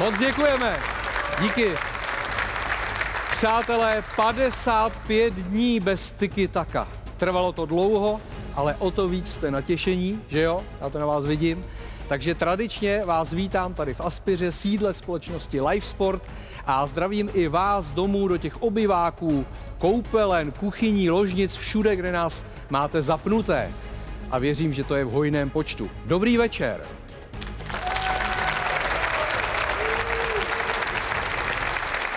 Moc děkujeme. Díky. Přátelé, 55 dní bez tyky taka. Trvalo to dlouho, ale o to víc jste natěšení, že jo? Já to na vás vidím. Takže tradičně vás vítám tady v Aspiře, sídle společnosti Life Sport a zdravím i vás domů do těch obyváků, koupelen, kuchyní, ložnic, všude, kde nás máte zapnuté. A věřím, že to je v hojném počtu. Dobrý večer.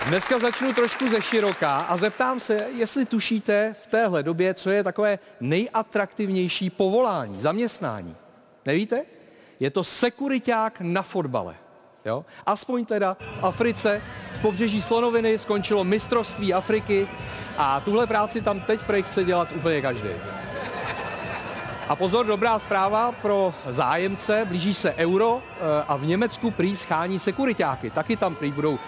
Dneska začnu trošku ze široká a zeptám se, jestli tušíte v téhle době, co je takové nejatraktivnější povolání, zaměstnání. Nevíte? Je to sekuriták na fotbale. Jo? Aspoň teda v Africe, v pobřeží Slonoviny skončilo mistrovství Afriky a tuhle práci tam teď prej chce dělat úplně každý. A pozor, dobrá zpráva pro zájemce, blíží se euro eh, a v Německu prý schání sekuritáky. Taky tam prý budou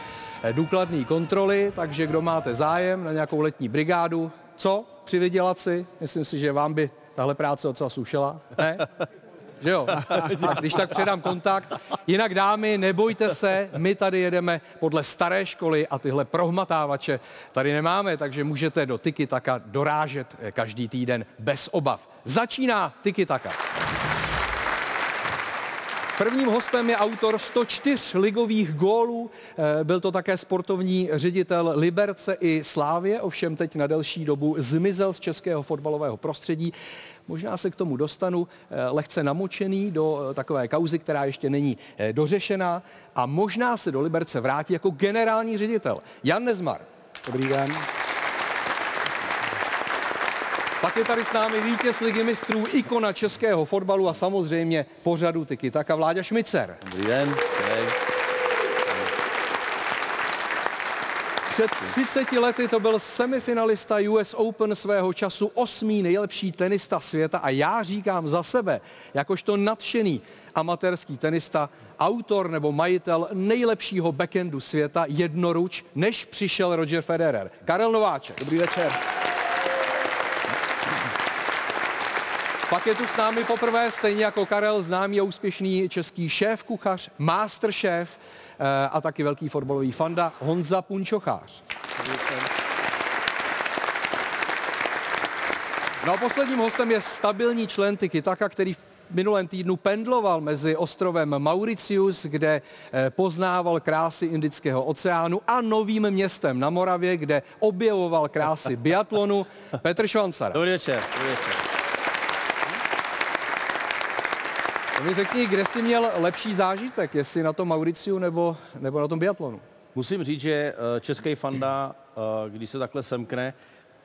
důkladné kontroly, takže kdo máte zájem na nějakou letní brigádu, co přivydělat si? Myslím si, že vám by tahle práce docela slušela. Ne? Že jo? A když tak předám kontakt. Jinak dámy, nebojte se, my tady jedeme podle staré školy a tyhle prohmatávače tady nemáme, takže můžete do Tiki Taka dorážet eh, každý týden bez obav. Začíná Tiki Taka. Prvním hostem je autor 104 ligových gólů. Eh, byl to také sportovní ředitel Liberce i Slávě, ovšem teď na delší dobu zmizel z českého fotbalového prostředí. Možná se k tomu dostanu, eh, lehce namočený do eh, takové kauzy, která ještě není dořešená a možná se do Liberce vrátí jako generální ředitel. Jan Nezmar. Dobrý den. Pak je tady s námi vítěz ligy mistrů, ikona českého fotbalu a samozřejmě pořadu Tiki Taka Vláďa Šmicer. Dobrý den. Před 30 lety to byl semifinalista US Open svého času, osmý nejlepší tenista světa a já říkám za sebe, jakožto nadšený amatérský tenista, autor nebo majitel nejlepšího backendu světa jednoruč, než přišel Roger Federer. Karel Nováček. Dobrý večer. Pak je tu s námi poprvé, stejně jako Karel, známý a úspěšný český šéf, kuchař, master šéf eh, a taky velký fotbalový fanda Honza Punčochář. No a posledním hostem je stabilní člen Tiki Taka, který v minulém týdnu pendloval mezi ostrovem Mauritius, kde eh, poznával krásy Indického oceánu a novým městem na Moravě, kde objevoval krásy biatlonu Petr Švancar. Dobrý večer. Dobrý večer. Mi řekni, kde jsi měl lepší zážitek, jestli na tom Mauriciu nebo, nebo na tom biatlonu? Musím říct, že eh, český fanda, eh, když se takhle semkne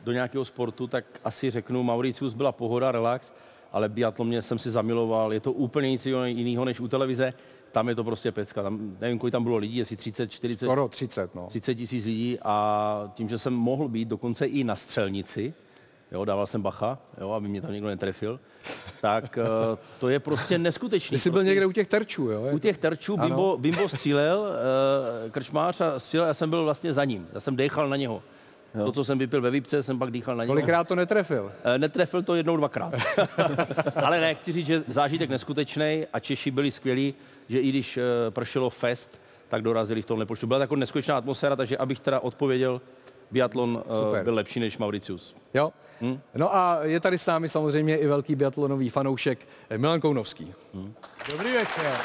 do nějakého sportu, tak asi řeknu, Mauricius byla pohoda, relax, ale biatlon mě jsem si zamiloval, je to úplně nic jiného než u televize, tam je to prostě pecka, tam, nevím, kolik tam bylo lidí, jestli 30, 40, Skoro 30, no. 30 tisíc lidí a tím, že jsem mohl být dokonce i na střelnici, jo, dával jsem bacha, jo, aby mě tam někdo netrefil, tak uh, to je prostě neskutečný. Jsi byl někde u těch terčů, jo? U těch terčů Bimbo, Bimbo střílel, uh, krčmář a střílel, já jsem byl vlastně za ním, já jsem dechal na něho. Jo. To, co jsem vypil ve Vipce, jsem pak dýchal na něho. Kolikrát to netrefil? Uh, netrefil to jednou, dvakrát. Ale ne, chci říct, že zážitek neskutečný a Češi byli skvělí, že i když uh, pršelo fest, tak dorazili v tom počtu. Byla taková neskutečná atmosféra, takže abych teda odpověděl, biatlon uh, byl lepší než Mauritius. Jo. Hmm. No a je tady s námi samozřejmě i velký biatlonový fanoušek Milan Kounovský. Hmm. Dobrý večer.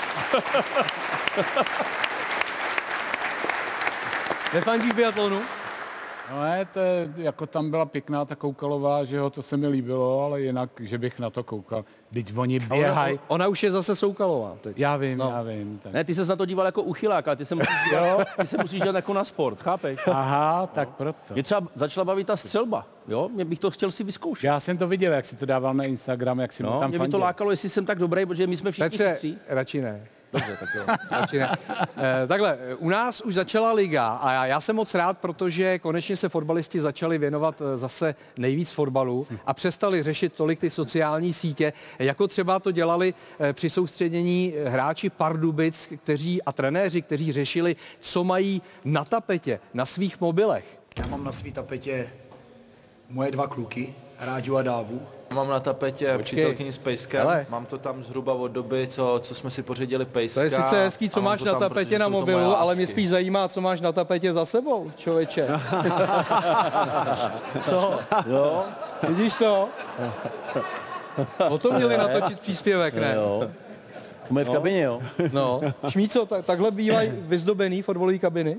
Nefandíš biatlonu? No ne, to je, jako tam byla pěkná ta koukalová, že jo, to se mi líbilo, ale jinak, že bych na to koukal. Teď oni běhají. Ona, ona, už je zase soukalová teď. Já vím, no. já vím. Tak. Ne, ty se na to díval jako uchylák, ale ty se musíš dívat, ty se musíš dělat jako na sport, chápeš? Aha, tak proto. Mě třeba začala bavit ta střelba, jo? Mě bych to chtěl si vyzkoušet. Já jsem to viděl, jak si to dával na Instagram, jak si no, tam mě by to lákalo, jestli jsem tak dobrý, protože my jsme všichni Petře, radši ne. Dobře, tak jo. Radši ne. Eh, Takhle, u nás už začala liga a já, já jsem moc rád, protože konečně se fotbalisti začali věnovat eh, zase nejvíc fotbalu a přestali řešit tolik ty sociální sítě, jako třeba to dělali eh, při soustředění hráči Pardubic, kteří a trenéři, kteří řešili, co mají na tapetě, na svých mobilech. Já mám na svý tapetě moje dva kluky, Ráďu a Dávu. Mám na tapetě Počkej. přítelkyni s pejskem, Hele. mám to tam zhruba od doby, co, co jsme si pořídili pejska. To je sice hezký, co máš to na tam, tapetě na to mobilu, moje ale mě spíš zajímá, co máš na tapetě za sebou, člověče. co? Jo? Vidíš to? O tom měli natočit příspěvek, ne? Jo. Jsme v kabině, jo? No. Šmíco, tak, takhle bývají vyzdobený fotbalové kabiny?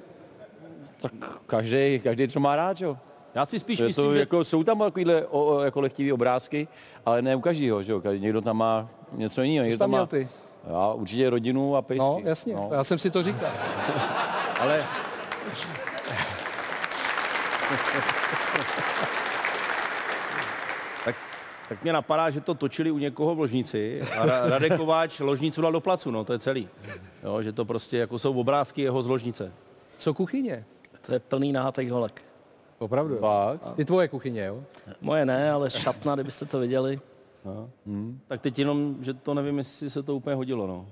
Tak každý, každý co má rád, jo. Já si spíš myslím, to, že jako, jsou tam takovýhle o, o, jako lehtivý obrázky, ale ne u každého, že jo. Každý, někdo tam má něco jiného. Co Někdo tam má, měl ty? Já určitě rodinu a pejsky. No, jasně, No. já jsem si to říkal. ale tak, tak mě napadá, že to točili u někoho v ložnici a Ra- Radek Kováč ložnicu dal do placu, no to je celý. Jo, že to prostě jako jsou obrázky jeho z ložnice. Co kuchyně? To je plný nátek holek. Opravdu. Fakt? Ty tvoje kuchyně, jo? Moje ne, ale šatna, kdybyste to viděli. Tak teď jenom, že to nevím, jestli se to úplně hodilo, no.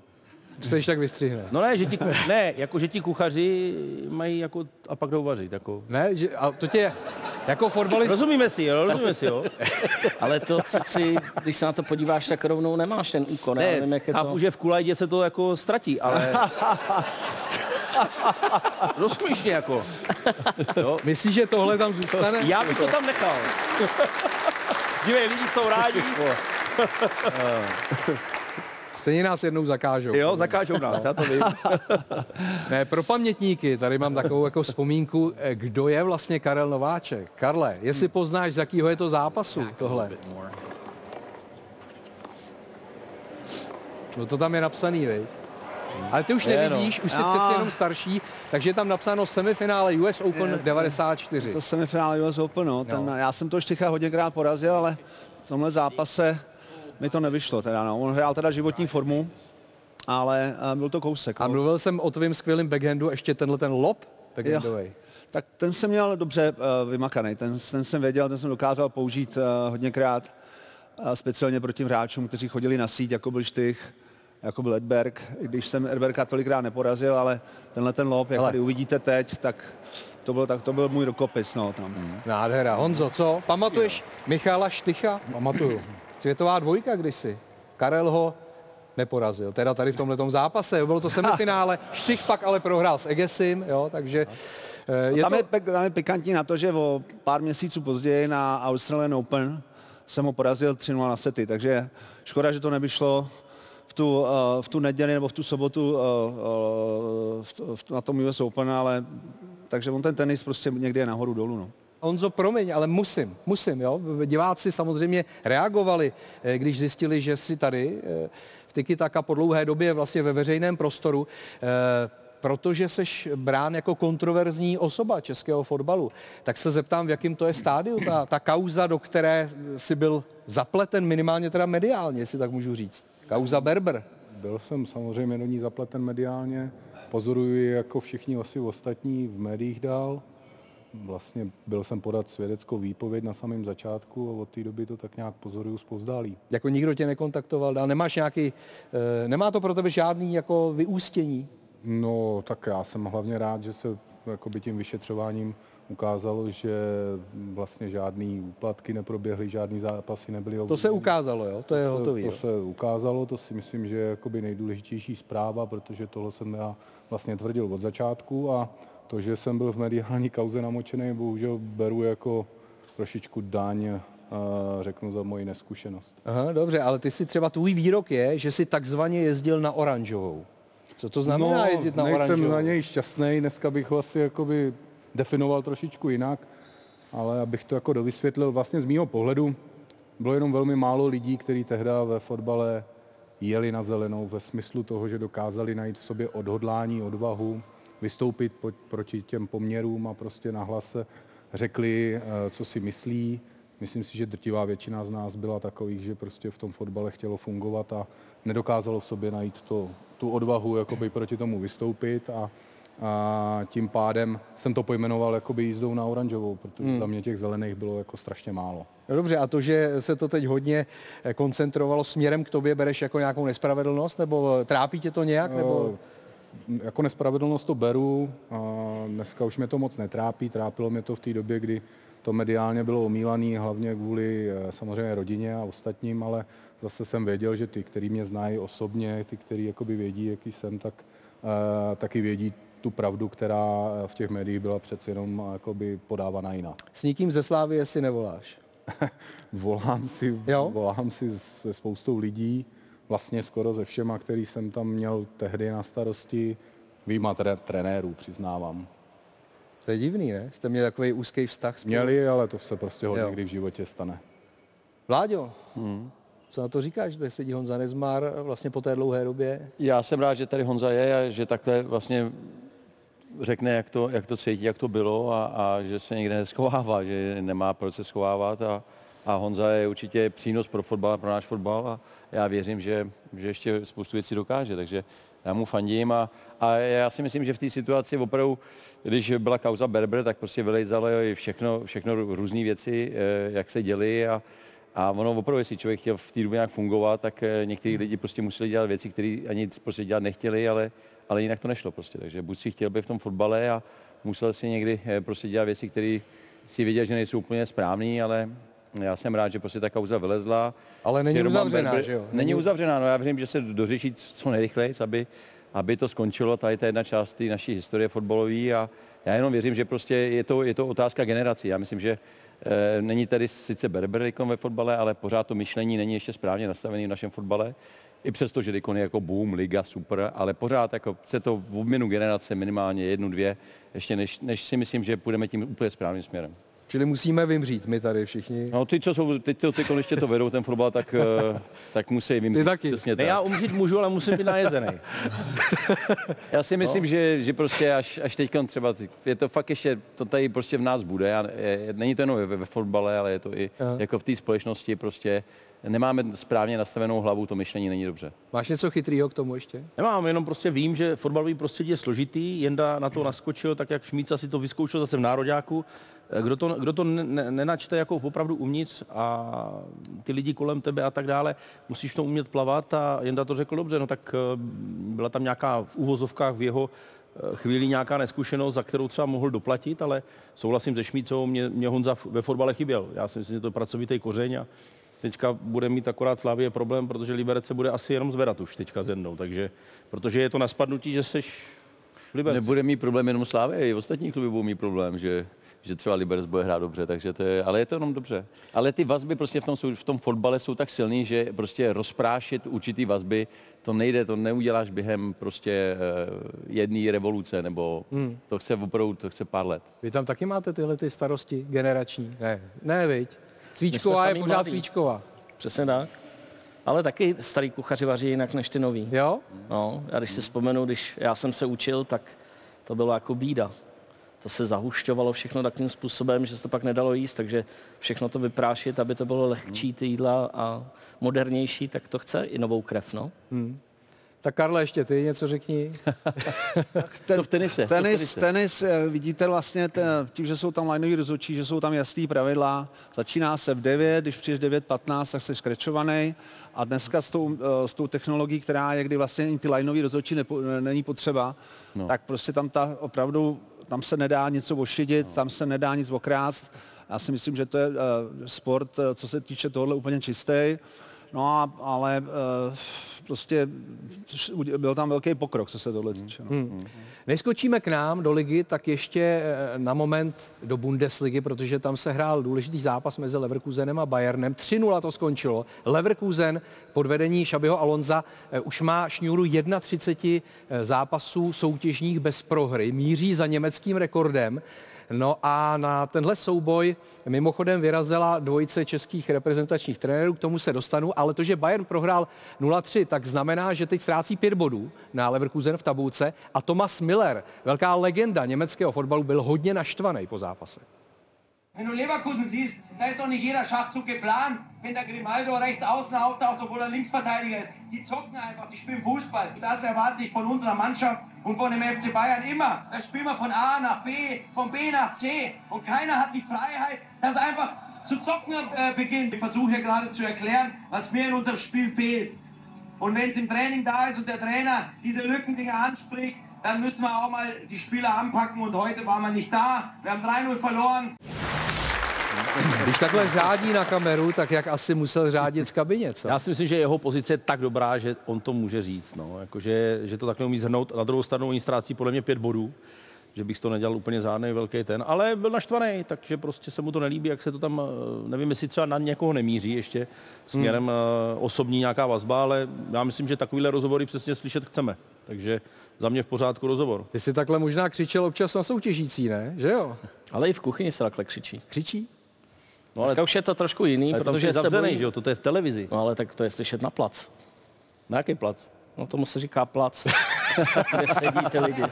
To se již tak vystřihne. No ne, že ti, ne, jako že ti kuchaři mají jako, a pak jdou vařit, jako. Ne, že, a to tě jako fotbalist... Rozumíme si, jo, rozumíme si, jo. Ale to přeci, když se na to podíváš, tak rovnou nemáš ten úkon. Já nevím, Ne, jak je chápu, to. že v kulajdě se to jako ztratí, ale... Rozumíš mě jako. Jo. Myslíš, že tohle tam zůstane? Já bych to tam nechal. Dívej, lidi jsou rádi. Stejně nás jednou zakážou. Jo, zakážou nás, já to vím. Ne, pro pamětníky, tady mám takovou jako vzpomínku, eh, kdo je vlastně Karel Nováček. Karle, jestli poznáš, z jakého je to zápasu tohle. No to tam je napsaný, vej. Ale ty už Je, no. nevidíš, už jsi Já- přeci jenom starší, takže je tam napsáno semifinále US Open 94. To semifinále US Open, no. Ten, No. Já jsem to Štycha hodněkrát porazil, ale v tomhle zápase mi to nevyšlo. Teda, no. On hrál teda životní formu, ale uh, byl to kousek. A no. mluvil jsem o tvém skvělém backhandu, ještě tenhle ten lob backhandový. Tak ten jsem měl dobře uh, vymakaný, ten, ten jsem věděl, ten jsem dokázal použít uh, hodněkrát, uh, speciálně proti hráčům, kteří chodili na síť, jako byl Štych, jako byl Edberg, i když jsem Edberga tolikrát neporazil, ale tenhle ten lob, jak Hele. tady uvidíte teď, tak to byl, tak to byl můj rukopis, no, tam. Nádhera. Honzo, co? Pamatuješ Michala Štycha? Pamatuju. Světová dvojka kdysi. Karel ho neporazil. Teda tady v tomhle zápase. Bylo to semifinále. Štych pak ale prohrál s Egesim, jo, takže eh, je tam, to... je, tam je pikantní na to, že o pár měsíců později na Australian Open jsem ho porazil 3-0 na sety, takže škoda, že to nevyšlo tu, uh, v tu neděli nebo v tu sobotu v, t- na tom US Open, ale takže on ten tenis prostě někdy je nahoru dolů. No. Honzo, promiň, ale musím, musím, jo. Diváci samozřejmě reagovali, eh, když zjistili, že si tady eh, v Tiki Taka po dlouhé době vlastně ve veřejném prostoru, eh, protože seš brán jako kontroverzní osoba českého fotbalu, tak se zeptám, v jakém to je stádiu, ta, ta kauza, do které si byl zapleten minimálně teda mediálně, jestli tak můžu říct. Kauza Berber. Byl jsem samozřejmě do ní zapleten mediálně, pozoruji jako všichni asi ostatní v médiích dál. Vlastně byl jsem podat svědeckou výpověď na samém začátku a od té doby to tak nějak pozoruju zpozdálí. Jako nikdo tě nekontaktoval dál, nemáš nějaký, eh, nemá to pro tebe žádný jako vyústění? No, tak já jsem hlavně rád, že se jakoby tím vyšetřováním ukázalo, že vlastně žádný úplatky neproběhly, žádný zápasy nebyly To se ukázalo, jo? To je hotový. To, to se ukázalo, to si myslím, že je jakoby nejdůležitější zpráva, protože tohle jsem já vlastně tvrdil od začátku a to, že jsem byl v mediální kauze namočený, bohužel beru jako trošičku daň, eh, řeknu za moji neskušenost. Aha, dobře, ale ty si třeba tvůj výrok je, že si takzvaně jezdil na oranžovou. Co to znamená jezdit na No, nejsem oranžovou? na něj šťastný, dneska bych asi jakoby definoval trošičku jinak, ale abych to jako dovysvětlil, vlastně z mýho pohledu bylo jenom velmi málo lidí, kteří tehdy ve fotbale jeli na zelenou ve smyslu toho, že dokázali najít v sobě odhodlání, odvahu, vystoupit po, proti těm poměrům a prostě nahlas řekli, eh, co si myslí, myslím si, že drtivá většina z nás byla takových, že prostě v tom fotbale chtělo fungovat a nedokázalo v sobě najít to, tu odvahu jakoby proti tomu vystoupit a, a tím pádem jsem to pojmenoval jakoby jízdou na oranžovou, protože hmm. za mě těch zelených bylo jako strašně málo. No dobře, a to, že se to teď hodně eh, koncentrovalo směrem k tobě, bereš jako nějakou nespravedlnost, nebo trápí tě to nějak, nebo... Jako nespravedlnost to beru, a dneska už mě to moc netrápí, trápilo mě to v té době, kdy to mediálně bylo omílané, hlavně kvůli eh, samozřejmě rodině a ostatním, ale zase jsem věděl, že ty, kteří mě znají osobně, ty, kteří jakoby vědí, jaký jsem, tak uh, taky vědí tu pravdu, která v těch médiích byla přeci jenom jakoby podávaná jinak. S nikým ze Slávy si nevoláš? volám si, jo? volám si se spoustou lidí, vlastně skoro ze všema, který jsem tam měl tehdy na starosti, výjima tre- trenérů, přiznávám. To je divný, ne? Jste měli takový úzký vztah spolu? Měli, ale to se prostě hodně kdy v životě stane. Vláďo, hmm. co na to říkáš, že tady sedí Honza Nezmar vlastně po té dlouhé době? Já jsem rád, že tady Honza je a že takhle vlastně řekne, jak to, jak to cítí, jak to bylo a, a že se někde neschovává, že nemá proč se schovávat a, a Honza je určitě přínos pro fotbal, pro náš fotbal a já věřím, že, že ještě spoustu věcí dokáže, takže já mu fandím a, a já si myslím, že v té situaci opravdu, když byla kauza Berber, tak prostě vylejzalo všechno, všechno různé věci, eh, jak se děli a, a ono opravdu, jestli člověk chtěl v té době nějak fungovat, tak eh, někteří lidi prostě museli dělat věci, které ani prostě dělat nechtěli, ale, ale jinak to nešlo prostě. Takže buď si chtěl být v tom fotbale a musel si někdy eh, prostě dělat věci, které si věděl, že nejsou úplně správné, ale já jsem rád, že prostě ta kauza vylezla. Ale není uzavřená, Berber, že jo? Není, není uzavřená, no já věřím, že se dořeší co nejrychleji, aby, aby to skončilo, tady ta jedna část té naší historie fotbalové a já jenom věřím, že prostě je to, je to otázka generací. Já myslím, že e, není tady sice Berber ve fotbale, ale pořád to myšlení není ještě správně nastavené v našem fotbale. I přesto, že je jako boom, liga, super, ale pořád jako se to v obměnu generace minimálně jednu, dvě, ještě než, než si myslím, že půjdeme tím úplně správným směrem. Čili musíme vymřít, my tady všichni. No ty, co jsou, teď to, ty konečně to vedou, ten fotbal, tak, eh, tak musí vymřít. Ty taky. Přesně tak. Ne, já umřít můžu, ale musím být najezený. já si myslím, no. že, že prostě až, až teď třeba, je to fakt ještě, to tady prostě v nás bude. A je, není to jenom ve, ve fotbale, ale je to i Aha. jako v té společnosti prostě nemáme správně nastavenou hlavu, to myšlení není dobře. Máš něco chytrýho k tomu ještě? Nemám, jenom prostě vím, že fotbalový prostředí je složitý, Jenda na to naskočil, tak jak Šmíca si to vyzkoušel zase v Nároďáku, kdo to, kdo to ne, nenačte jako opravdu uvnitř a ty lidi kolem tebe a tak dále, musíš to umět plavat a Jenda to řekl dobře, no tak eh, byla tam nějaká v úvozovkách v jeho eh, chvíli nějaká neskušenost, za kterou třeba mohl doplatit, ale souhlasím se Šmícou, mě, mě Honza ve fotbale chyběl. Já si myslím, že to je pracovitý kořeň a teďka bude mít akorát Slávě problém, protože Liberec se bude asi jenom zvedat už teďka ze mnou, takže, protože je to na spadnutí, že seš Liberec. Nebude mít problém jenom Slávě, i ostatní kluby budou mít problém, že že třeba Liberec bude hrát dobře, takže to je, ale je to jenom dobře. Ale ty vazby prostě v tom, v tom fotbale jsou tak silný, že prostě rozprášit určitý vazby, to nejde, to neuděláš během prostě uh, jedné revoluce, nebo hmm. to chce opravdu, to chce pár let. Vy tam taky máte tyhle ty starosti generační? Ne, ne, viď? Svíčková je pořád mladý. Svíčková. Přesně tak. Ale taky starý kuchaři vaří jinak než ty nový. Jo? No, já když si vzpomenu, když já jsem se učil, tak to bylo jako bída to se zahušťovalo všechno takým způsobem, že se to pak nedalo jíst, takže všechno to vyprášit, aby to bylo lehčí ty jídla a modernější, tak to chce i novou krev, no. Hmm. Tak Karle, ještě ty něco řekni. tak ten, to v tenise. Tenis, to v tenise. tenis, eh, vidíte vlastně ten, tím, že jsou tam lineový rozhodčí, že jsou tam jasný pravidla. Začíná se v 9, když přijdeš 9.15, tak jsi skrečovaný. A dneska s tou, eh, s tou technologií, která je, kdy vlastně ty lineový rozhodčí nepo, není potřeba, no. tak prostě tam ta opravdu tam se nedá něco ošidit, tam se nedá nic okrást. Já si myslím, že to je uh, sport, co se týče tohle úplně čistý. No a, ale uh, prostě byl tam velký pokrok, co se tohle týče. No. Hmm. Než skočíme k nám do ligy, tak ještě na moment do Bundesligy, protože tam se hrál důležitý zápas mezi Leverkusenem a Bayernem. 3-0 to skončilo. Leverkusen pod vedení Šabiho Alonza už má šňůru 31 zápasů soutěžních bez prohry. Míří za německým rekordem. No a na tenhle souboj mimochodem vyrazila dvojice českých reprezentačních trenérů, k tomu se dostanu, ale to, že Bayern prohrál 0-3, tak znamená, že teď ztrácí pět bodů na Leverkusen v tabulce a Thomas Miller, velká legenda německého fotbalu, byl hodně naštvaný po zápase. Wenn du Leverkusen siehst, da ist doch nicht jeder Schachzug geplant, wenn der Grimaldo rechts außen auftaucht, obwohl er Linksverteidiger ist. Die zocken einfach, die spielen Fußball. Und das erwarte ich von unserer Mannschaft und von dem FC Bayern immer. Da spielen wir von A nach B, von B nach C. Und keiner hat die Freiheit, das einfach zu zocken äh, beginnt. Ich versuche hier gerade zu erklären, was mir in unserem Spiel fehlt. Und wenn es im Training da ist und der Trainer diese Lückendinger anspricht, dann müssen wir auch mal die Spieler anpacken und heute waren wir nicht da. Wir haben 3-0 verloren. Když takhle řádí na kameru, tak jak asi musel řádit v kabině, co? Já si myslím, že jeho pozice je tak dobrá, že on to může říct. No. Jako, že, že to takhle umí zhrnout. Na druhou stranu oni ztrácí podle mě pět bodů, že bych to nedělal úplně žádný velký ten, ale byl naštvaný, takže prostě se mu to nelíbí, jak se to tam, eh, nevím, jestli třeba na někoho nemíří ještě směrem hmm. osobní nějaká vazba, ale já myslím, že takovýhle rozhovory přesně slyšet chceme. Takže za mě v pořádku rozhovor. Ty si takhle možná křičel občas na soutěžící, ne? Že jo? Ale i v kuchyni se takhle křičí. Křičí? No, ale Dneska už je to trošku jiný, ale protože je se zavřený, bojí... že jo, to je v televizi. No ale tak to je slyšet na plac. Na jaký plac? No tomu se říká plac, kde sedí ty lidi.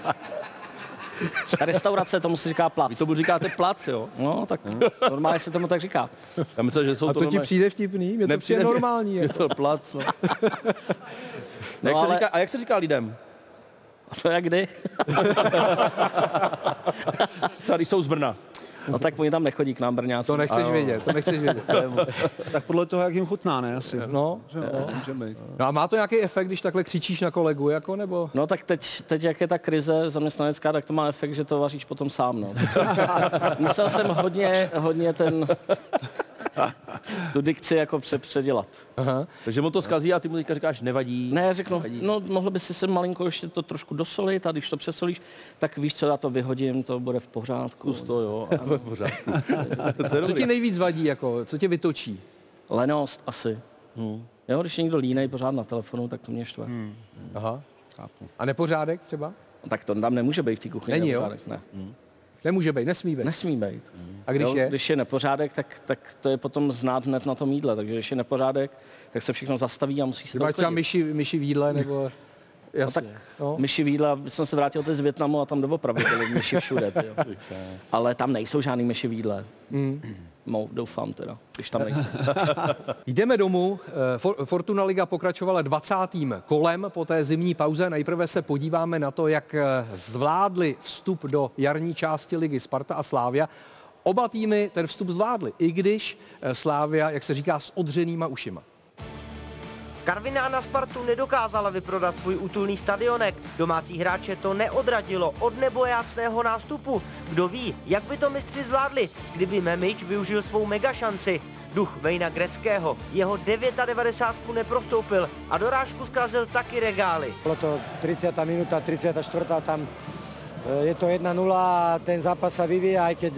Ta restaurace tomu se říká plac. Vy tomu říkáte plac, jo? No, tak normálně se tomu tak říká. Já myslím, že jsou A to, to ti přijde vtipný? Mě to přijde normální. Je to plac, no. no jak ale... se říká, a jak se říká lidem? To jak kdy? Tady jsou z Brna. No tak oni tam nechodí k nám Brňáci. To nechceš vědět, to nechceš vědět. tak podle toho, jak jim chutná, ne? Asi. No, no, může být. no a má to nějaký efekt, když takhle křičíš na kolegu, jako, nebo? No tak teď, teď jak je ta krize zaměstnanecká, tak to má efekt, že to vaříš potom sám, no. Musel jsem hodně, hodně ten tu dikci jako předělat. Aha. Takže mu to skazí a ty mu teďka říkáš, nevadí. Ne, řeknu, nevadí. no mohl by si se malinko ještě to trošku dosolit a když to přesolíš, tak víš co, já to vyhodím, to bude v pořádku. Kus to, jo. v pořádku. co ti nejvíc vadí, jako, co tě vytočí? Lenost asi. Hmm. Jo, když je někdo línej pořád na telefonu, tak to mě štve. Hmm. Aha. Chápu. A nepořádek třeba? No, tak to tam nemůže být v té kuchyni. Není, nepořádek, jo? Ne. Hmm. Nemůže být, nesmí být. Nesmí být. A když jo, je? Když je nepořádek, tak, tak to je potom znát hned na tom jídle. Takže když je nepořádek, tak se všechno zastaví a musí se to Máš třeba myši, myši v jídle, nebo... Jasně. No tak no. myši v jídle, jsem se vrátil z Větnamu a tam doopravdy byly myši všude. Tyjo. Ale tam nejsou žádný myši v jídle. Mm. Mou, doufám teda, když tam nejsou. Jdeme domů. Fortuna Liga pokračovala 20. kolem po té zimní pauze. Nejprve se podíváme na to, jak zvládli vstup do jarní části ligy Sparta a Slávia. Oba týmy ten vstup zvládli, i když Slávia, jak se říká, s odřenýma ušima. Karviná na Spartu nedokázala vyprodat svůj útulný stadionek. Domácí hráče to neodradilo od nebojácného nástupu. Kdo ví, jak by to mistři zvládli, kdyby Memič využil svou megašanci. Duch Vejna Greckého jeho 99 neprostoupil a dorážku zkazil taky regály. Bylo to 30. minuta, 34. tam je to 1-0 a ten zápas sa vyvíja, aj keď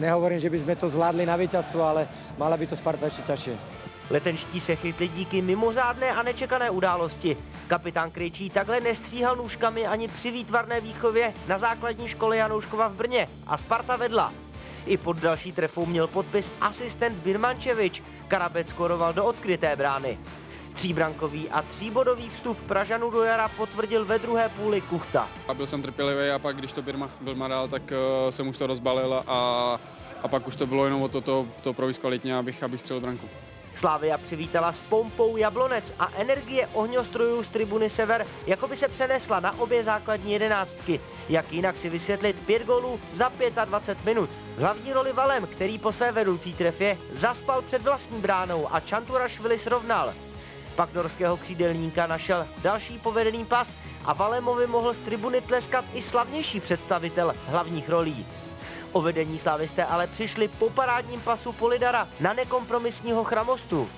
nehovorím, že by to zvládli na víťazstvo, ale mala by to Sparta ešte ťažšie. Letenští se chytli díky mimořádné a nečekané události. Kapitán Krejčí takhle nestříhal nůžkami ani při výtvarné výchově na základní škole Janouškova v Brně a Sparta vedla. I pod další trefou měl podpis asistent Birmančevič. Karabec skoroval do odkryté brány. Tříbrankový a tříbodový vstup Pražanů do jara potvrdil ve druhé půli Kuchta. A byl jsem trpělivý a pak, když to Birma, Birma dal, tak uh, jsem už to rozbalil a, a pak už to bylo jenom o to, to, to provést kvalitně, abych, abych střelil branku. Slávia přivítala s pompou Jablonec a energie ohňostrojů z tribuny Sever jako by se přenesla na obě základní jedenáctky. Jak jinak si vysvětlit pět gólů za 25 minut. Hlavní roli Valem, který po své vedoucí trefě zaspal před vlastní bránou a Čanturašvili srovnal. Pak norského křídelníka našel další povedený pas a Valemovi mohl z tribuny tleskat i slavnější představitel hlavních rolí. O vedení slávisté ale přišli po parádním pasu Polidara na nekompromisního chramostu.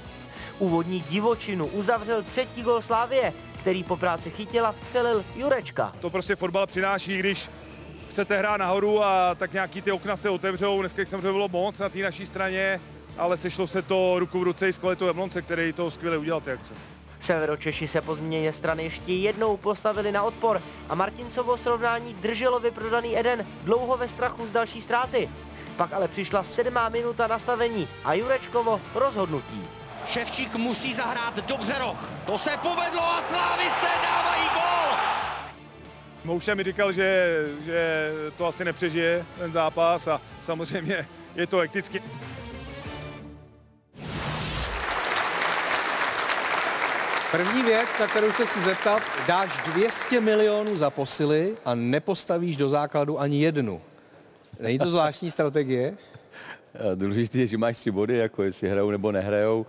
Úvodní divočinu uzavřel třetí gol Slávie, který po práci chytila vstřelil Jurečka. To prostě fotbal přináší, když chcete hrát nahoru a tak nějaký ty okna se otevřou. Dneska jich samozřejmě bylo moc na té naší straně, ale sešlo se to ruku v ruce i s kvalitou Jablonce, který to skvěle udělal ty akce. Severočeši se po změně strany ještě jednou postavili na odpor a Martincovo srovnání drželo vyprodaný Eden dlouho ve strachu z další ztráty. Pak ale přišla sedmá minuta nastavení a Jurečkovo rozhodnutí. Ševčík musí zahrát dobře roh. To se povedlo a slávisté dávají gol! Mouša mi říkal, že, že to asi nepřežije ten zápas a samozřejmě je to hekticky. První věc, na kterou se chci zeptat, dáš 200 milionů za posily a nepostavíš do základu ani jednu. Není to zvláštní strategie? Důležité je, že máš tři body, jako jestli hrajou nebo nehrajou.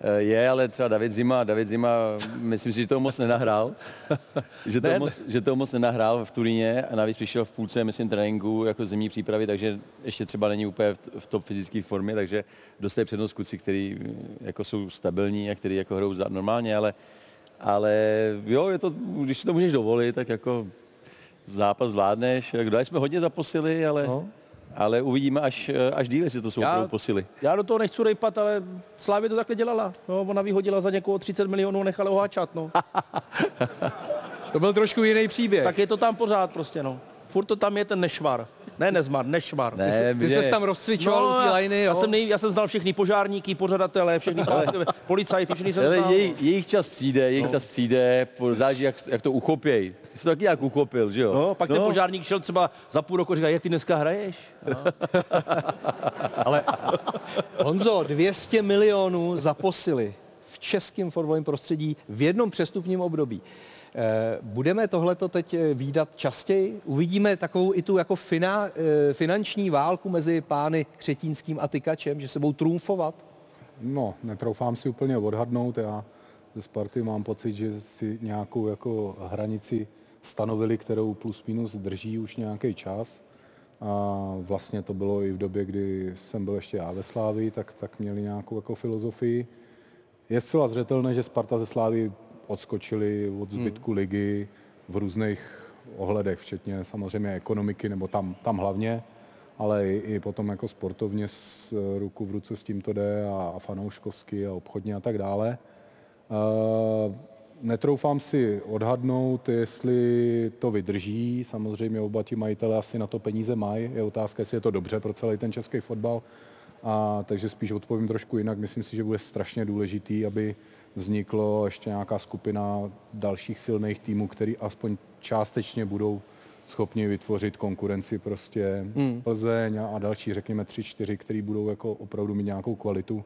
Eh, Je, ale třeba David Zima, David Zima, myslím si, že toho moc nenahrál. že, toho Ne, moc, že toho moc nenahrál v Turíně a navíc přišel v půlce, myslím, tréninku jako zimní přípravy, takže ještě třeba není úplně v, top fyzické formě, takže dostají přednost kluci, který eh, jako jsou stabilní a který jako hrajou za- normálně, ale, ale jo, je to, když si to můžeš dovolit, tak jako zápas zvládneš. Dali jsme hodně za posily, ale, no. Ale uvidíme až, až díl, jestli to jsou Já- posily. Já do toho nechci rejpat, ale Slávě to takhle dělala. No, ona vyhodila za někoho 30 milionů, nechala ho hačat, no. To byl trošku jiný příběh. Tak je to tam pořád prostě, no. Furt to tam je ten nešvar. Ne nezmar, nešvar. Ne, Ty jsi- ty mě- ses tam rozcvičoval té já- lajny, já, jsem nej, já jsem znal všechny požárníky, pořadatele, všechny policajty, všechny jsem znal. jej, jejich čas přijde, jejich No. no. čas přijde, záleží, jak, jak to uchopěj. Ty jsi to taky jak uchopil, že jo? No, pak ten požárník šel třeba za půl roku a říká, jak ty dneska hraješ? Ale Honzo, 200 milionů za posily v českém fotbalovém prostředí v jednom přestupním období. Eh, Budeme tohleto teď eh, výdat častěji? Uvidíme takovou i tu jako fina, eh, finanční válku mezi pány Křetínským a Tykačem, že se budou trumfovat? No, netroufám si úplně odhadnout. Já ze Sparty mám pocit, že si nějakou jako hranici stanovili, kterou plus minus drží už nějaký čas. A vlastně to bylo i v době, kdy jsem byl ještě já ve Slávii, tak, tak měli nějakou jako filozofii. Je zcela zřetelné, že Sparta ze Slávy odskočili od zbytku hmm. ligy v různých ohledech, včetně samozřejmě ekonomiky, nebo tam, tam hlavně, ale i, i potom jako sportovně s ruku v ruce s tím to jde a, a fanouškovsky a obchodně a tak dále. Uh, netroufám si odhadnout, jestli to vydrží. Samozřejmě oba ti majitele asi na to peníze mají. Je otázka, jestli je to dobře pro celý ten český fotbal. A, takže spíš odpovím trošku jinak. Myslím si, že bude strašně důležitý, aby vzniklo ještě nějaká skupina dalších silných týmů, který aspoň částečně budou schopni vytvořit konkurenci prostě hmm. Plzeň a, a další, řekněme tři, čtyři, který budou jako opravdu mít nějakou kvalitu.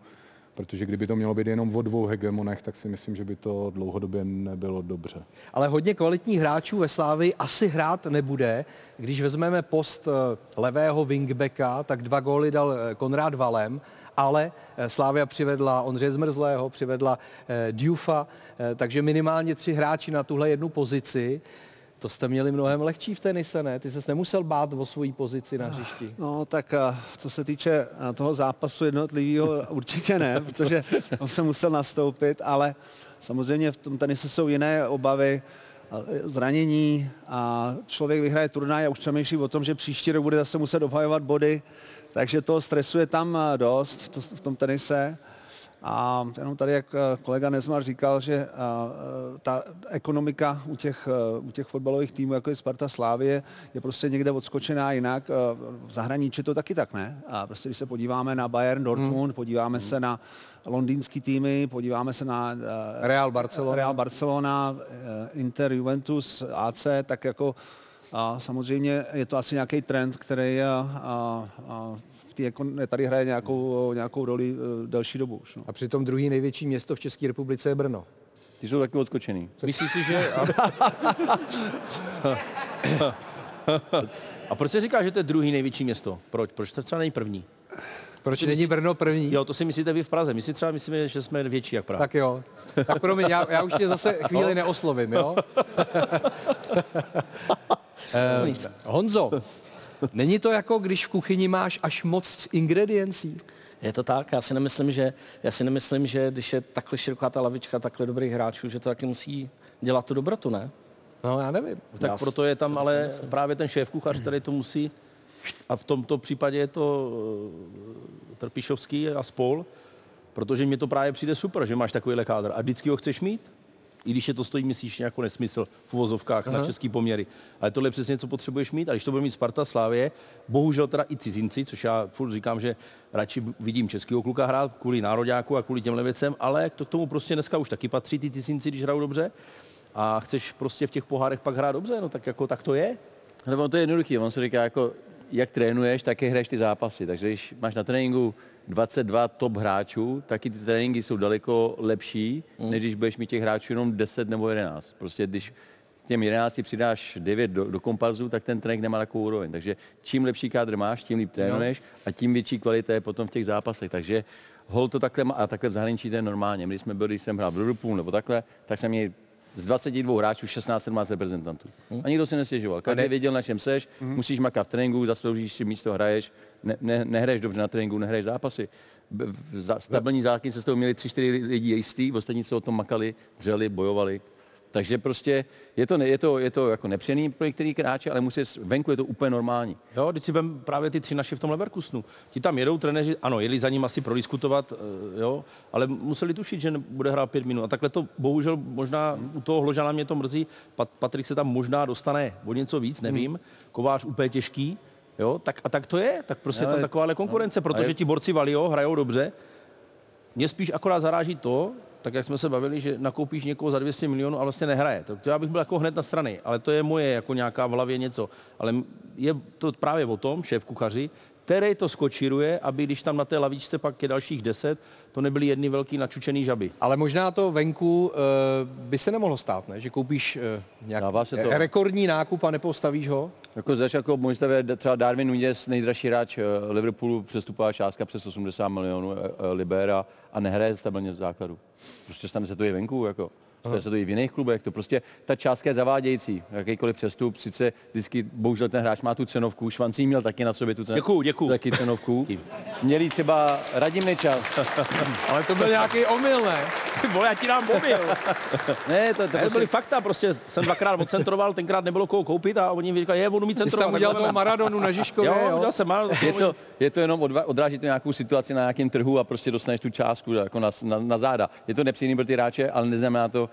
Protože kdyby to mělo být jenom o dvou hegemonech, tak si myslím, že by to dlouhodobě nebylo dobře. Ale hodně kvalitních hráčů ve Slávii asi hrát nebude. Když vezmeme post eh, levého wingbacka, tak dva góly dal eh, Konrád Valem, ale eh, Slávia přivedla Ondřeje Zmrzlého, přivedla eh, takže minimálně tři hráči na tuhle jednu pozici. To jste měli mnohem lehčí v tenise, ne? Ty ses nemusel bát o svoji pozici na hřišti. No tak a, co se týče a, toho zápasu jednotlivého, určitě ne, protože on se musel nastoupit, ale samozřejmě v tom tenise jsou jiné obavy, a, zranění a člověk vyhraje turnaj a už přemýšlí o tom, že příští rok bude zase muset obhajovat body, takže toho stresu je tam dost to, v tom tenise. A jenom tady, jak eh, kolega Nezmar říkal, že eh, ta ekonomika u těch, eh, u těch fotbalových týmů, jako je Sparta Slávie, je prostě někde odskočená jinak. V zahraničí to taky tak, ne? A prostě když se podíváme na Bayern Dortmund, hmm. podíváme hmm. se na londýnský týmy, podíváme se na Real Barcelona. Real Barcelona, Inter, Juventus, AC, tak jako a samozřejmě je to asi nějaký trend, který a, a, a v té ekon- tady hraje nějakou, nějakou roli eh, delší dobu už. No. A přitom druhý největší město v České republice je Brno. Ty jsou taky odskočený. Myslíš si, že... A proč se říká, že to je druhý největší město? Proč? Proč to třeba není první? Proč není Brno první? Jo, to si myslíte vy v Praze. My si třeba myslíme, že jsme větší jak Praha. Tak jo. Tak promiň, já, já už tě zase chvíli neoslovím, jo? eh, Honzo, není to jako, když v kuchyni máš až moc ingrediencí? Je to tak, já si nemyslím, že, já si nemyslím, že když je takhle široká ta lavička, takhle dobrých hráčů, že to taky musí dělat tu dobrotu, ne? No já nevím. Tak Já proto je tam ale nemyslím. právě ten šéf kuchař, který to musí, a v tomto případě je to eh, Trpišovský a spol, protože mně to právě přijde super, že máš takovýhle kádr a vždycky ho chceš mít, i když je to stojí, myslíš, jako nesmysl v uvozovkách na Aha. český poměry. Ale tohle je přesně, co potřebuješ mít. A když to bude mít Sparta Slávě, bohužel teda i cizinci, což já furt říkám, že radši vidím českého kluka hrát kvůli nároďáku a kvůli těmhle věcem, ale to k tomu prostě dneska už taky patří ty cizinci, když hrajou dobře. A chceš prostě v těch pohárech pak hrát dobře, no tak jako tak to je. Ono to je jednoduché, on se říká jako jak trénuješ, tak hraješ ty zápasy. Takže když máš na tréninku 22 top hráčů, taky ty tréninky jsou daleko lepší, Mm. než když budeš mít těch hráčů jenom 10 nebo 11. Prostě když těm 11 přidáš 9 do, do komparzu, tak ten trénink nemá takovou úroveň. Takže čím lepší kádr máš, tím líp trénuješ a tím větší kvalita je potom v těch zápasech. Takže hol to takhle má, a takhle v zahraničí to je normálně. My, když jsme byli, když jsem hrál v Liverpoolu nebo takhle, tak jsem měl z 22 hráčů 16-17 reprezentantů. A nikdo si nestěžoval. Každý věděl, na čem seš, musíš makat v tréninku, zasloužíš si místo, hraješ, ne, ne, nehraješ dobře na tréninku, nehraješ zápasy. V- za- Stabilní záky se z toho měli tři, čtyři lidi jistý, ostatní se o tom makali, dřeli, bojovali. Takže prostě je to, je to, je to jako nepřený pro některý hráče, ale musí, venku je to úplně normální. Jo, teď si vem právě ty tři naši v tom Leverkusenu. Ti tam jedou trenéři, ano, jeli za ním asi prodiskutovat, eh, jo, ale museli tušit, že bude hrát pět minut. A takhle to bohužel možná u toho Hložana mě to mrzí. Pat, Patrik se tam možná dostane o něco víc, nevím. Kovář úplně těžký, jo, tak a tak to je. Tak prostě je Ale- tam takováhle konkurence, no. Protože je- ti borci Valio hrajou dobře. Mě spíš akorát zaráží to, tak jak jsme se bavili, že nakoupíš někoho za 200 milionů a vlastně nehraje. To, já bych byl jako hned na strany, ale to je moje jako nějaká v hlavě něco. Ale je to právě o tom, šéf kuchaři, který to skočíruje, aby když tam na té lavičce pak je dalších 10, to nebyly jedny velký načučený žaby. Ale možná to venku uh, by se nemohlo stát, ne? Že koupíš uh, nějaký Dává se to. rekordní nákup a nepostavíš ho? Jako zač jako můj stav je třeba Darwin Nunez, nejdražší hráč eh, Liverpoolu, přestupová částka přes 80 milionů eh, eh, liber a, a nehraje stabilně v základu. Prostě stane se to i venku, jako. Stane se to i v jiných klubech, to prostě ta částka je zavádějící. Jakýkoliv přestup, sice vždycky, bohužel ten hráč má tu cenovku, Švancí měl taky na sobě tu cenovku. Děkuju, děkuju. Taky cenovku. Měli třeba Radim Nečas. Ale to byl nějaký omyl, ne? Ty vole, já ti dám mobil. ne, to, to To prostě, byly fakta, prostě jsem dvakrát odcentroval, tenkrát nebylo koho koupit a oni mi říkali, je, budu mít Ty jsi centrovat. tam tak udělal toho Maradonu na Žižkově, Jo, jo? jsem, mal, je to, je to jenom odva, odráží to nějakou situaci na nějakém trhu a prostě dostaneš tu částku jako na, na, na záda. Je to nepříjemný pro ty hráče, ale neznamená to,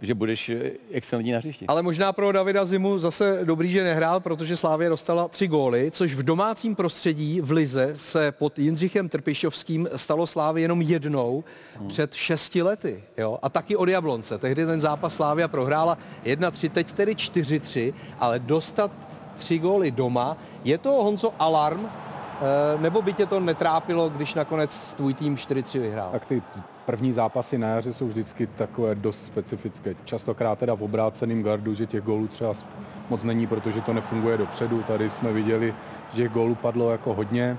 že budeš eh, excelentní na hřišti. Ale možná pro Davida Zimu zase dobrý, že nehrál, protože Slávě dostala tři góly, což v domácím prostředí v Lize se pod Jindřichem Trpišovským stalo Slávě jenom jednou před šesti lety. Jo? A taky od Jablonce. Tehdy ten zápas Slávia prohrála 1-3, teď tedy 4-3, ale dostat tři góly doma, je to Honzo alarm, eh, nebo by tě to netrápilo, když nakonec tvůj tým 4-3 vyhrál? Tak ty první zápasy na jaře jsou vždycky takové dost specifické. Častokrát teda v obráceném gardu, že těch gólů třeba moc není, protože to nefunguje dopředu. Tady jsme viděli, že těch gólů padlo jako hodně.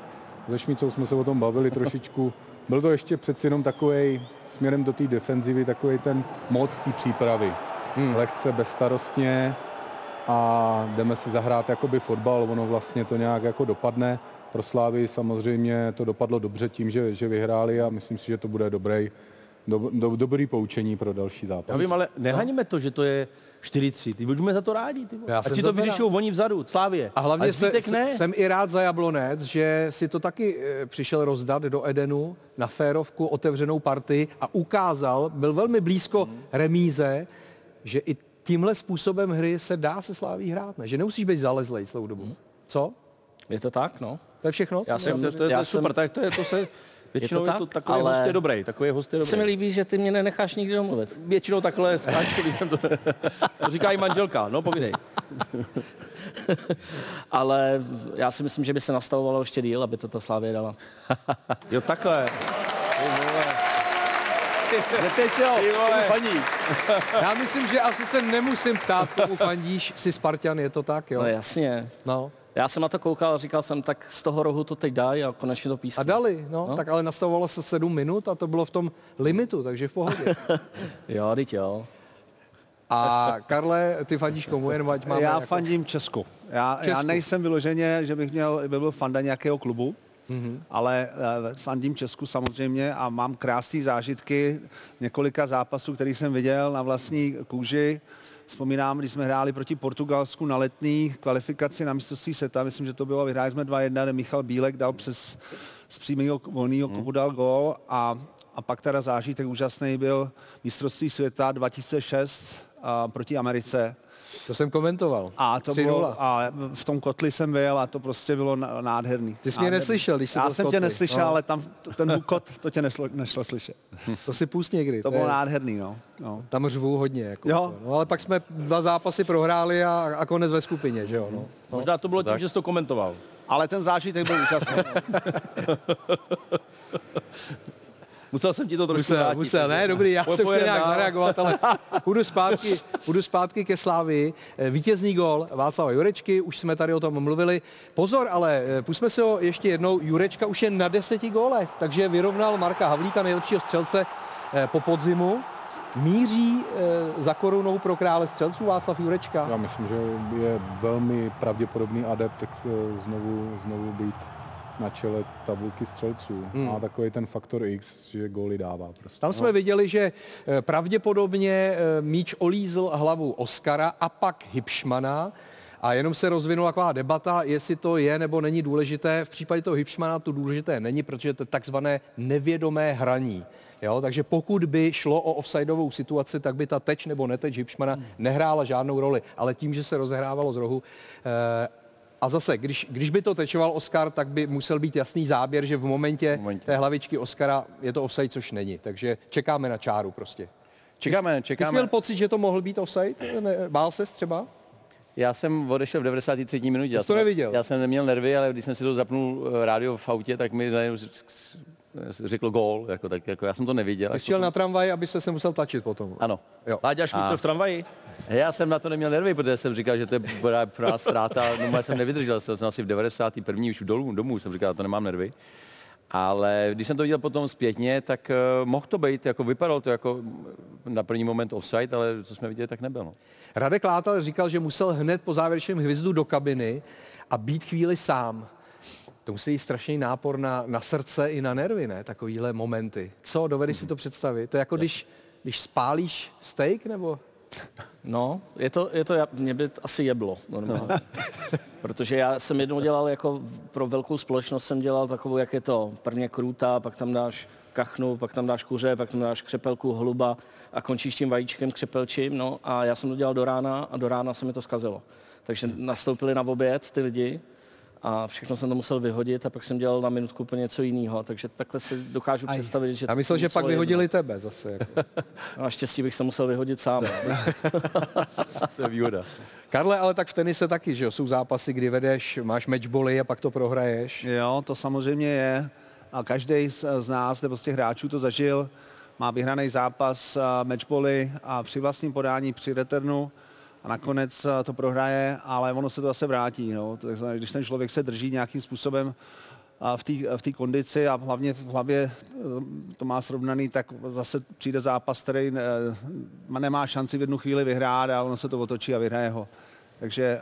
Se Šmícou jsme se o tom bavili trošičku. Byl to ještě přeci jenom takový směrem do té defenzivy, takový ten mod té přípravy. Hmm. Lehce, bezstarostně a jdeme si zahrát jakoby fotbal, ono vlastně to nějak jako dopadne. Pro Slávy samozřejmě to dopadlo dobře tím, že, že vyhráli a myslím si, že to bude dobrý, do, do, dobrý poučení pro další zápas. Já vím, ale nehaníme to, že to je 4-3. Ty buďme za to rádi. Ty. Já Ať si za to vyřešou rád. oni vzadu, Slávě. A hlavně se, ne. jsem i rád za Jablonec, že si to taky eh, přišel rozdat do Edenu na férovku, otevřenou partii a ukázal, byl velmi blízko remíze, že i tímhle způsobem hry se dá se sláví hrát, ne? Že nemusíš být zalezlej celou dobu. Co? Je to tak, no. To je všechno? Já jsem- To, to, je, to Já je super, jsem- tak to je, to se, většinou je to, tak, to takový ale- host je dobrý, takový host je Se mi dobrý. líbí, že ty mě nenecháš nikdy domluvit. Většinou takhle skáču, když jsem to, to říká i manželka, no povídej. Ale já si myslím, že by se nastavovalo ještě díl, aby to ta Slávě dala. Jo, takhle. Zeptej si ho. Já myslím, že asi se nemusím ptát, komu fandíš, jsi Spartan, je to tak, jo? No jasně. No. Já jsem na to koukal a říkal jsem, tak z toho rohu to teď dají a konečně to A pískne. dali, no, No. tak ale nastavovalo se sedm minut a to bylo v tom limitu, takže v pohodě. Jo, teď jo. A Karle, ty fandíš komu, jenom ať máme Já jako... fandím Česku. Já, já Česku. nejsem vyloženě, že bych měl, by byl fanda nějakého klubu, Mhm. mm-hmm. ale uh, fandím Česku samozřejmě a mám krásné zážitky několika zápasů, který jsem viděl na vlastní kůži. Vzpomínám, když jsme hráli proti Portugalsku na letní kvalifikaci na mistrovství světa, myslím, že to bylo, vyhráli jsme 2-1, kde Michal Bílek dal přes z přímého volného kopu dal gól a, a pak teda zážitek úžasný byl mistrovství světa 2006 a, proti Americe. To jsem komentoval. A to 3:0. bylo, a v tom kotli jsem byl a to prostě bylo nádherný. Ty jsi mě Nádherný. neslyšel, když jsi Já jsem tě kotli. neslyšel, No. ale tam ten hukot, to tě nešlo, nešlo slyšet. To si pust někdy. To bylo je- nádherný, no. no. Tam řvou hodně. Jako Jo. No, ale pak jsme dva zápasy prohráli a, a konec ve skupině, že jo? No. Možná to bylo tím, že jsi to komentoval. Ale ten zážitek byl úžasný. Musel jsem ti to trošku Musel, vrátit. musel, ne, dobrý, já jsem chtěl nějak dál. zareagovat, ale půjdu zpátky, půjdu zpátky ke Slávii. Eh, Vítězný gol Václava Jurečky, už jsme tady o tom mluvili. Pozor, ale eh, pusme si ho ještě jednou. Jurečka už je na deseti gólech, takže vyrovnal Marka Havlíka, nejlepšího střelce eh, po podzimu. Míří za korunou pro krále střelců Václav Jurečka. Já myslím, že je velmi pravděpodobný adept tak znovu, znovu být na čele tabulky střelců. Hmm. Má takový ten faktor X, že góly dává prostě. Tam jsme viděli, že eh, pravděpodobně eh, míč olízl hlavu Oskara a pak Hipšmana. A jenom se rozvinula taková debata, jestli to je nebo není důležité. V případě toho Hipšmana to důležité není, protože to je takzvané nevědomé hraní. Jo, takže pokud by šlo o offsideovou situaci, tak by ta teč nebo neteč Hipšmana nehrála žádnou roli. Ale tím, že se rozehrávalo z rohu, eh, a zase, když, když by to tečoval Oscar, tak by musel být jasný záběr, že v momentě, v momentě. té hlavičky Oscara je to offside, což není. Takže čekáme na čáru prostě. Čekáme, Ty jsi čekáme. měl pocit, že to mohl být offside? Ne, bál ses třeba? Já jsem odešel v 93. minutě. Já to jsem- neviděl? Já jsem neměl nervy, ale když jsem si to zapnul eh, rádio v autě, tak mi řekl gól. Jako, tak, jako, já jsem to neviděl. Jsi šel potom- na tramvaj, aby se nemusel tlačit potom. Ano. Jo. Láďa Šmídl A- v tramvaji? Já jsem na to neměl nervy, protože jsem říkal, že to je nás ztráta. No, já jsem nevydržel, jsem asi v 91. už dolů, domů, jsem říkal, to nemám nervy. Ale když jsem to viděl potom zpětně, tak uh, mohl to být, jako vypadalo to jako na první moment offside, ale co jsme viděli, tak nebyl. No. Radek Látal říkal, že musel hned po závěrečném hvizdu do kabiny a být chvíli sám. To musí být strašný nápor na, na srdce i na nervy, ne? Takovýhle momenty. Co, dovedeš si to představit? To je jako když, když spálíš steak, nebo? No, je to, je to mě by asi jeblo normálně. Protože já jsem jednou dělal jako pro velkou společnost jsem dělal takovou, jak je to, prvně krůta, pak tam dáš kachnu, pak tam dáš kuře, pak tam dáš křepelku hluba a končíš tím vajíčkem křepelčím, no a já jsem to dělal do rána a do rána se mi to zkazilo. Takže nastoupili na oběd ty lidi a všechno jsem to musel vyhodit a pak jsem dělal na minutku úplně něco jiného, takže takhle si dokážu Aj. představit, že... Já myslel, že pak vyhodili jedno. tebe zase. Jako. No, naštěstí bych se musel vyhodit sám. To je výhoda. Karle, ale tak v tenise taky, že jo? Jsou zápasy, kdy vedeš, máš matchboly a pak to prohraješ. Jo, to samozřejmě je. A každý z, nás nebo z těch hráčů to zažil. Má vyhraný zápas a matchboly a při vlastním podání, při returnu a nakonec a, to prohraje, ale ono se to zase vrátí. No. To znamená, když ten člověk se drží nějakým způsobem v té v té kondici a hlavně v hlavě eh, to má srovnaný, tak zase přijde zápas, který eh, nemá šanci v jednu chvíli vyhrát a ono se to otočí a vyhraje ho. Takže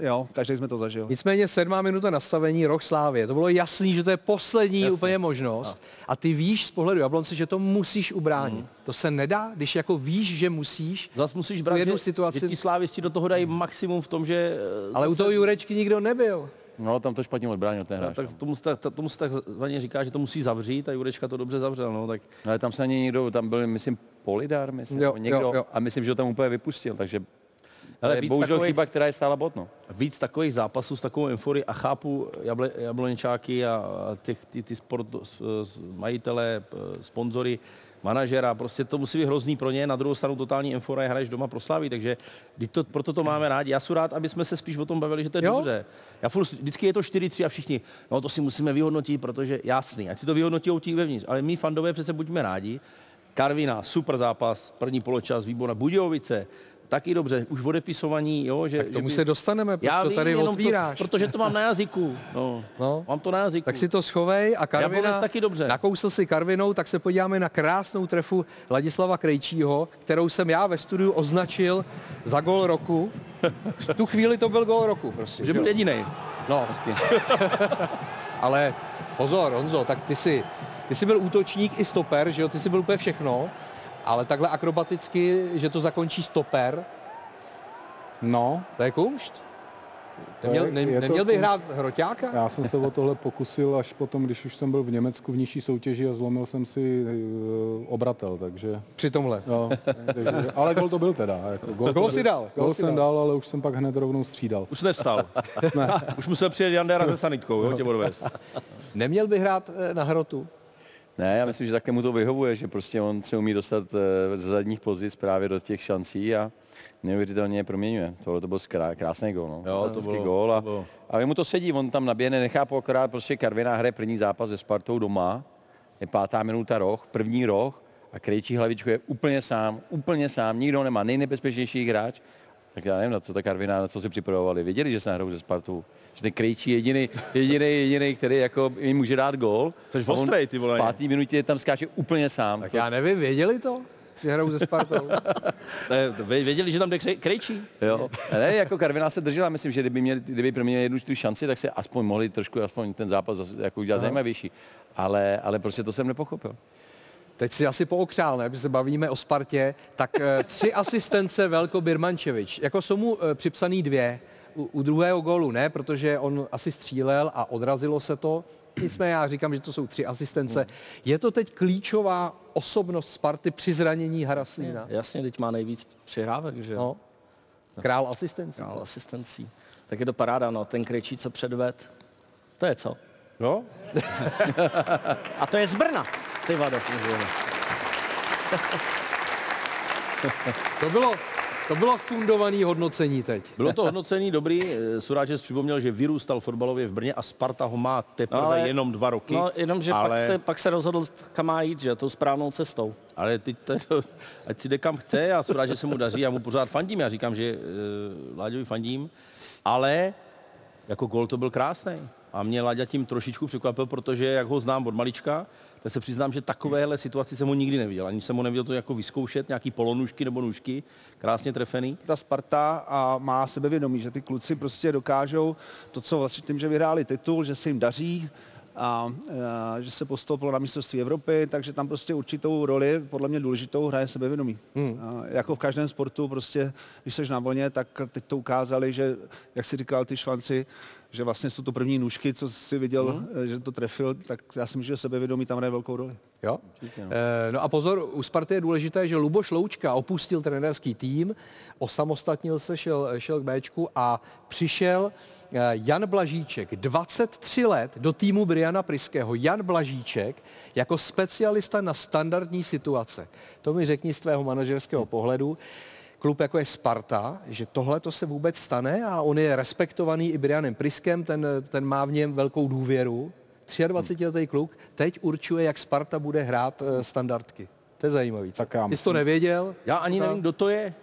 jo, každý jsme to zažil. Nicméně sedmá minuta nastavení, rok Slávě. To bylo jasný, že to je poslední Jasně. úplně možnost. A ty víš z pohledu Jablonce, že to musíš ubránit. To se nedá, když jako víš, že musíš. Zas musíš brát, jednu že, situaci. že ti slávisti do toho dají maximum v tom, že... eh, Ale u toho Jurečky nikdo nebyl. No, tam to špatně odbránil ten No, hráč. tak tomu, se tak, tomu se takzvaně říká, že to musí zavřít a Jurečka to dobře zavřel. No, tak Ale tam se ani někdo, tam byl, myslím, Polidar, myslím, jo, někdo, jo, jo. a myslím, že ho tam úplně vypustil, takže Ale to je bohužel takových- chyba, která je stála bot, no. víc takových zápasů s takovou euforií a chápu jable, jablonečáky a, těch, ty, ty sport, s- s- majitele, sponzory, manažera, prostě to musí být hrozný pro ně, na druhou stranu totální euforie, hraješ doma pro Slaví, takže to, proto to máme rádi. Já jsem rád, aby jsme se spíš o tom bavili, že to je Jo. dobře. Já furt, vždycky je to 4-3 a všichni, no to si musíme vyhodnotit, protože jasný, ať si to vyhodnotí ti vevnitř, ale my fandové přece buďme rádi. Karvina, super zápas, první poločas, výborná. Budějovice, taky dobře, už odepisovaní, jo, že... Tak tomu že se dostaneme, já to tady otvíráš. To, protože to mám na jazyku. No, No. Mám to na jazyku. Tak si to schovej a Karvina, taky dobře. nakousl si Karvinou, tak se podíváme na krásnou trefu Ladislava Krejčího, kterou jsem já ve studiu označil za gol roku. V tu chvíli to byl gol roku prostě. Že byl jediný. No, ale pozor, Honzo, tak ty jsi, ty jsi byl útočník i stoper, že jo, ty jsi byl úplně všechno, ale takhle akrobaticky, že to zakončí stoper, No, to je kumšt. Neměl, ne, neměl by kumšt. hrát hroťáka? já jsem se o tohle pokusil až potom, když už jsem byl v Německu v nižší soutěži a zlomil jsem si eh, obratel, takže... Při tomhle. No, takže, ale gol to byl teda. Jako, gol, Gol si dal, gol Gol si jsem dal. dal, ale už jsem pak hned rovnou střídal. Už nevstal. Ne. Už musel přijet Jandera se sanitkou, jo, tě odvést. Neměl by hrát eh, na hrotu? Ne, já myslím, že také mu to vyhovuje, že prostě on se umí dostat eh, z zadních pozic právě do těch šancí a neuvěřitelně je proměňuje. Tohle to byl krásný gól. No. Jo, to bylo- gól a, to bylo. a mu to sedí, on tam naběhne, nechápu akorát, prostě Karviná hraje první zápas se Spartou doma, je pátá minuta roh, první roh a Krejčí hlavičku je úplně sám, úplně sám, nikdo nemá, nejnebezpečnější hráč. Tak já nevím, na co ta Karviná, na co si připravovali. Věděli, že se nahrou ze Spartou. Že ten Krejčí je jediný, jediný, jediný, který jako jim může dát gól. Což ostrej, ty vole. V pátý minutě tam skáče úplně sám. Tak já nevím, věděli to, že hrajou ze Spartou? Ne, věděli, že tam jde Krejčí? Jo. Ne, jako Karviná se držela, myslím, že kdyby, měli, kdyby pro mě jednu tu šanci, tak se aspoň mohli trošku aspoň ten zápas jako udělat Aha. zajímavější. Ale, ale prostě to jsem nepochopil. Teď si asi pookřál, ne? Když se bavíme o Spartě, tak eh, tři asistence Velko Birmančevič. Jako jsou mu eh, připsaný dvě. U, u druhého gólu ne, protože on asi střílel a odrazilo se to. Nicméně já říkám, že to jsou tři asistence. Je to teď klíčová osobnost Sparty při zranění Haraslína? Jasně, teď má nejvíc přihrávek, že jo? No. Král asistencí. Král asistencí. Tak je to paráda, no. Ten Krejčí, co předved, to je co? No. A to je z Brna, ty vado. To bylo, to bylo fundované hodnocení teď. Bylo to hodnocení dobrý. eh, Suráčes připomněl, že vyrůstal fotbalově v Brně a Sparta ho má teprve No, ale- jenom dva roky. No, jenom, že ale... pak, se, pak se rozhodl, kam má jít, že tou správnou cestou. Ale teď to, ať si jde kam chce, rád, že se mu daří, já mu pořád fandím, já říkám, že uh, Láďovi fandím, ale jako gol to byl krásný. A mě Láďa tím trošičku překvapil, protože jak ho znám od malička, tak se přiznám, že takovéhle situaci jsem ho nikdy neviděl. Ani jsem ho neviděl to jako vyzkoušet, nějaký polonušky nebo nůžky, krásně trefený. ta Sparta a má sebevědomí, že ty kluci prostě dokážou to, co vlastně tím, že vyhráli titul, že se jim daří, a, a že se postoupilo na mistrovství Evropy, takže tam prostě určitou roli, podle mě důležitou, hraje sebevědomí. Hmm. A jako v každém sportu, prostě, když jsi na vlně, tak teď to ukázali, že, jak si říkal ty švanci, že vlastně jsou to první nůžky, co si viděl, hmm. že to trefil, tak já si myslím, že sebevědomí tam hraje velkou roli. Jo? Eh, No a pozor, u Sparty je důležité, že Luboš Loučka opustil trenérský tým, osamostatnil se, šel, šel k Bčku a přišel eh, Jan Blažíček, 23 let do týmu Briana Priského. Jan Blažíček jako specialista na standardní situace. To mi řekni z tvého manažerského pohledu. Klub jako je Sparta, že tohle to se vůbec stane a on je respektovaný i Brianem Priskem, ten, ten má v něm velkou důvěru. 23-letý kluk teď určuje, jak Sparta bude hrát eh, standardky. To je zajímavý. Tak já Ty jsi to nevěděl? Já ani nevím, kdo to je.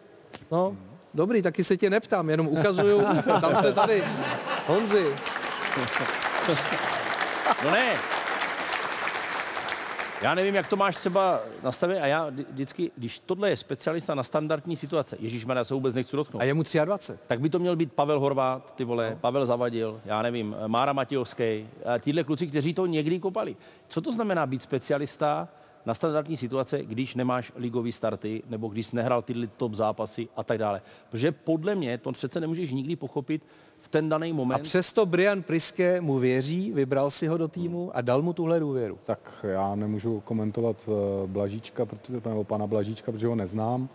No, dobrý, taky se tě neptám, jenom ukazuju, tam se tady, Honzi, No ne. Já nevím, jak to máš třeba nastavit a já vždy- vždycky, když tohle je specialista na standardní situace, Ježíš já se vůbec nechci dotknout. a je mu 23. Tak by to měl být Pavel Horvát, ty vole, no. Pavel Zavadil, já nevím, Mára Matějovský, tíhle kluci, kteří to někdy kopali. Co to znamená být specialista na standardní situace, když nemáš ligový starty, nebo když jsi nehrál tyhle top zápasy a tak dále. Protože podle mě to přece nemůžeš nikdy pochopit v ten daný A moment. přesto Brian Priske mu věří, vybral si ho do týmu a dal mu tuhle důvěru. Tak já nemůžu komentovat eh, Blažíčka, protože, nebo pana Blažíčka, protože ho neznám,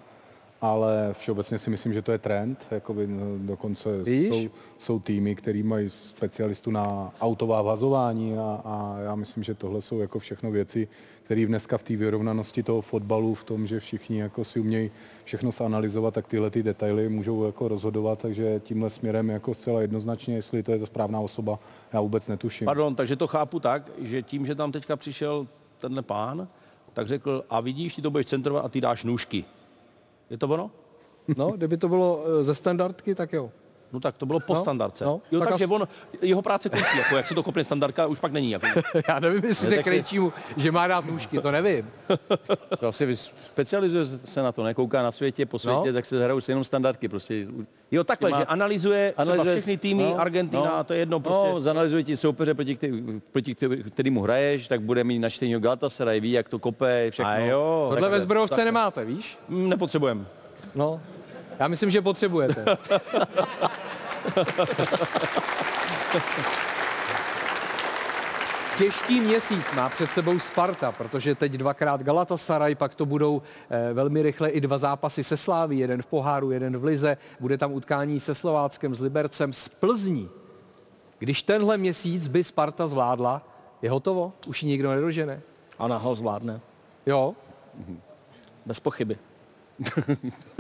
ale všeobecně si myslím, že to je trend. Jakoby eh, dokonce Víš? jsou, jsou týmy, který mají specialistu na autová vazování a, a já myslím, že tohle jsou jako všechno věci, které dneska v té vyrovnanosti toho fotbalu, v tom, že všichni jako si umějí všechno zanalizovat, tak tyhle ty detaily můžou jako rozhodovat, takže tímhle směrem jako zcela jednoznačně, jestli to je ta správná osoba, já vůbec netuším. Pardon, takže to chápu tak, že tím, že tam teďka přišel tenhle pán, tak řekl, a vidíš, ty to budeš centrovat a ty dáš nůžky. Je to ono? No, kdyby to bylo eh, ze standardky, tak jo. No tak to bylo po No, standardce. no, jo, tak takže as- on, jeho práce končí, jako jak se to kopne standardka, už pak není. Jako. Já nevím, jestli Ne, se tak si- Krejčímu, že má dát nůžky, to nevím. Co asi specializuje se na to, nekouká na světě, po světě, No. tak se hrajou jenom standardky. Prostě. Jo, takhle, Má- že analyzuje, analyzuje všechny týmy, no, Argentina, no, to je jedno prostě. No, zanalizuje ti soupeře, proti, který, proti který- kterýmu hraješ, tak bude mít načtený Galatasaray, ví, jak to kope, všechno. A jo, Tohle ve zbrojovce nemáte, víš? Mm, Nepotřebujeme. No, já myslím, že potřebujete. Těžký měsíc má před sebou Sparta, protože teď dvakrát Galatasaray, pak to budou eh, velmi rychle i dva zápasy se Sláví, jeden v poháru, jeden v Lize, bude tam utkání se Slováckem, s Libercem, s Plzní. Když tenhle měsíc by Sparta zvládla, je hotovo? Už ji nikdo nedožene. Ona ho zvládne. Jo? Bez pochyby.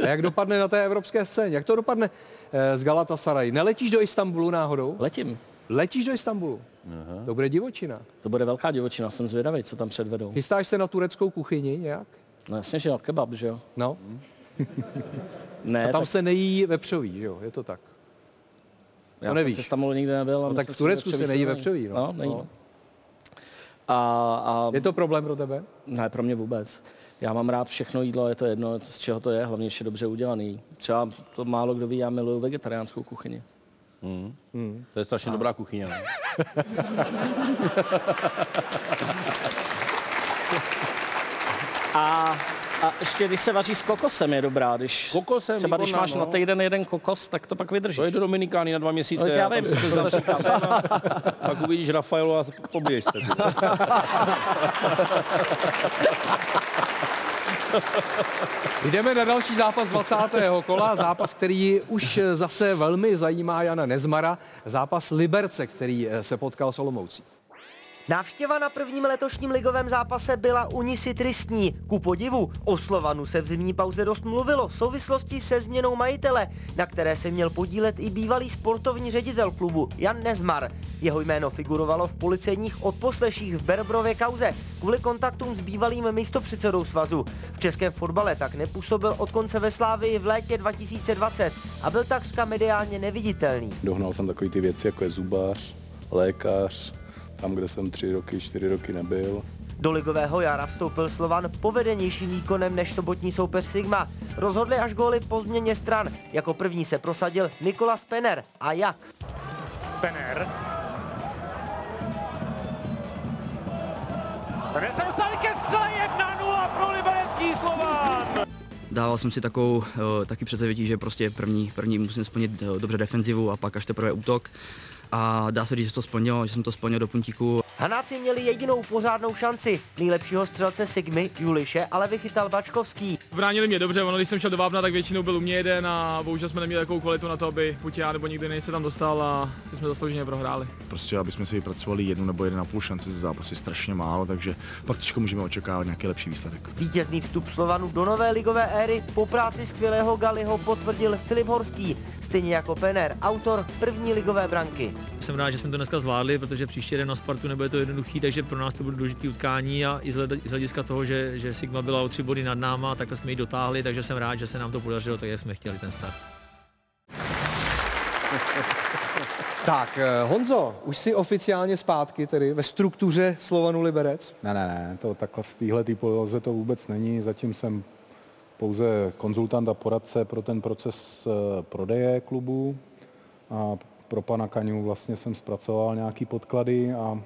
A jak dopadne na té evropské scéně? Jak to dopadne eh, z Galatasaray? Neletíš do Istanbulu náhodou? Letím. Letíš do Istanbulu? Aha. To bude divočina. To bude velká divočina, jsem zvědavý, co tam předvedou. Chystáš se na tureckou kuchyni nějak? No jasně, že jo, kebab, že jo. No. Ne, A tam tak- se nejí vepřový, že jo? Je to tak. Já to jsem nevíš. v Istanbulu nikdy nebyl. a No tak v Turecku se nejí vepřový, no. No, není. No. A, a... Je to problém pro tebe? Ne, pro mě vůbec. Já mám rád všechno jídlo, je to jedno, z čeho to je, hlavně, že je dobře udělaný. Třeba to málo kdo ví, já miluju vegetariánskou kuchyni. Mm. Mm. To je strašně A. dobrá kuchyně. Ne? A, a ještě když se vaří s kokosem je dobrá, když kokosem, třeba když výborná, máš no. na týden jeden kokos, tak to pak vydrží. To je do Dominikány na dva měsíce. No, já vím, si to říkám. Pak uvidíš Rafaelu a pobiješ se. Jdeme na další zápas 20. kola, zápas, který už zase velmi zajímá Jana Nezmara, zápas Liberce, který eh, se potkal s Olomoucí. Návštěva na prvním letošním ligovém zápase byla u ní si tristní. Ku podivu, o Slovanu se v zimní pauze dost mluvilo v souvislosti se změnou majitele, na které se měl podílet i bývalý sportovní ředitel klubu Jan Nezmar. Jeho jméno figurovalo v policejních odposleších v Berbrově kauze kvůli kontaktům s bývalým místopředsedou svazu. V českém fotbale tak nepůsobil od konce ve Slávii v létě 2020 a byl takřka mediálně neviditelný. Dohnal jsem takový ty věci, jako je zubář, lékař, tam, kde jsem tři roky, čtyři roky nebyl. Do ligového jara vstoupil Slovan povedenějším výkonem než sobotní soupeř Sigma. Rozhodli až góly po změně stran. Jako první se prosadil Nikolas Penner. A jak? Penner. Penner se dostali ke střele 1-0 pro liberecký Slovan. Dával jsem si takovou eh, taky předsevití, že prostě první, první musím splnit eh, dobře defenzivu a pak až teprve útok. A dá se říct, že to splnilo, že jsem to splnil do puntíku. Hanáci měli jedinou pořádnou šanci. Nejlepšího střelce Sigmy, Juliše, ale vychytal Bačkovský. Bránili mě dobře, ono když jsem šel do Vápna, tak většinou byl u mě jeden a bohužel jsme neměli takovou kvalitu na to, aby buď já nebo nikdo jiný se tam dostal a si jsme zaslouženě prohráli. Prostě, aby jsme si vypracovali jednu nebo jeden a půl šanci ze zápasy strašně málo, takže pak těžko můžeme očekávat nějaký lepší výsledek. Vítězný vstup Slovanu do nové ligové éry po práci skvělého Galiho potvrdil Filip Horský, stejně jako Penner, autor první ligové branky. Jsem rád, že jsme to dneska zvládli, protože příště den na Spartu nebude to jednoduchý, takže pro nás to bude důležité utkání a i z hlediska toho, že, že Sigma byla o tři body nad náma, takhle jsme ji dotáhli, takže jsem rád, že se nám to podařilo tak, jak jsme chtěli ten start. Tak, eh, Honzo, už jsi oficiálně zpátky tedy ve struktuře Slovanu Liberec? Ne, ne, ne, to takhle v téhle poloze to vůbec není. Zatím jsem pouze konzultant a poradce pro ten proces eh, prodeje klubu. A pro pana Kaňu vlastně jsem zpracoval nějaký podklady a, a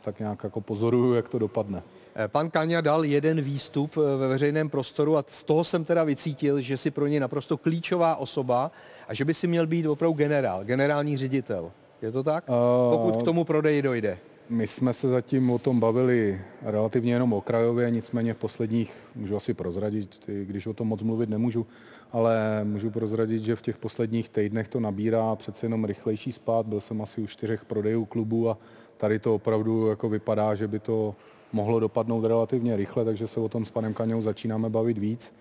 tak nějak jako pozoruju, jak to dopadne. Eh, Pan Kaňa dal jeden výstup eh, ve veřejném prostoru a z toho jsem teda vycítil, že si pro něj naprosto klíčová osoba a že by si měl být opravdu generál, generální ředitel. Je to tak? Pokud k tomu prodeji dojde. My jsme se zatím o tom bavili relativně jenom okrajově, nicméně v posledních, můžu asi prozradit, když o tom moc mluvit nemůžu, ale můžu prozradit, že v těch posledních týdnech to nabírá přece jenom rychlejší spát. Byl jsem asi u čtyřech prodejů klubu a tady to opravdu jako vypadá, že by to mohlo dopadnout relativně rychle, takže se o tom s panem Kaňou začínáme bavit víc.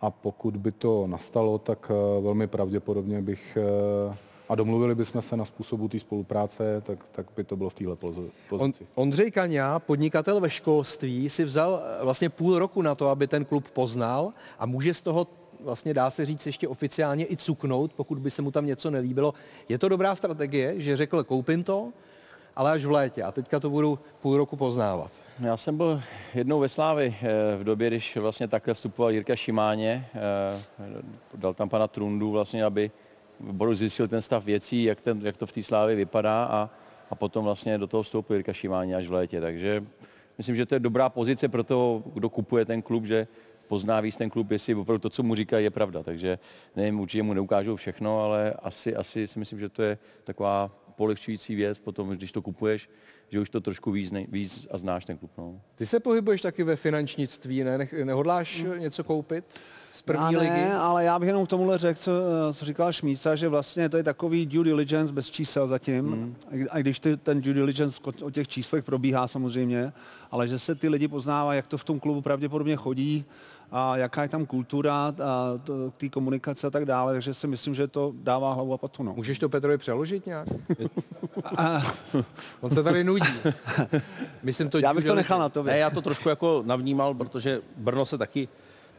A pokud by to nastalo, tak eh, velmi pravděpodobně bych eh, a domluvili bychom se na způsobu té spolupráce, tak, tak by to bylo v téhle pozi- On, pozici. Ondřej Kaňa, podnikatel ve školství, si vzal eh, vlastně půl roku na to, aby ten klub poznal a může z toho vlastně dá se říct ještě oficiálně i cuknout, pokud by se mu tam něco nelíbilo. Je to dobrá strategie, že řekl, koupím to, ale až v létě a teďka to budu půl roku poznávat. Já jsem byl jednou ve Slávi eh, v době, když vlastně takhle vstupoval Jirka Šimáně, eh, dal tam pana Trundu vlastně, aby Boru zjistil ten stav věcí, jak, ten, jak to v té Slávě vypadá a, a potom vlastně do toho vstoupil Jirka Šimáně až v létě. Takže myslím, že to je dobrá pozice pro to, kdo kupuje ten klub, že pozná víc ten klub, jestli opravdu to, co mu říkají, je pravda. Takže nevím, určitě mu neukážou všechno, ale asi, asi si myslím, že to je taková polehčující věc potom, když to kupuješ, že už to trošku víc, ne, víc a znáš ten klub. No. Ty se pohybuješ taky ve finančnictví, ne? Nehodláš něco koupit z první já ligy? ne, ale já bych jenom k tomuhle řekl, co, co říkal Šmíca, že vlastně to je takový due diligence bez čísel zatím. Mm. A když ty, ten due diligence o těch číslech probíhá samozřejmě, ale že se ty lidi poznávají, jak to v tom klubu pravděpodobně chodí, a jaká je tam kultura a to, té komunikace a tak dále, takže si myslím, že to dává hlavu a patu. No. Můžeš to Petrovi přeložit nějak? On se tady nudí. Myslím to Já bych to nechal na tobě. Ne, já to trošku jako navnímal, protože Brno se taky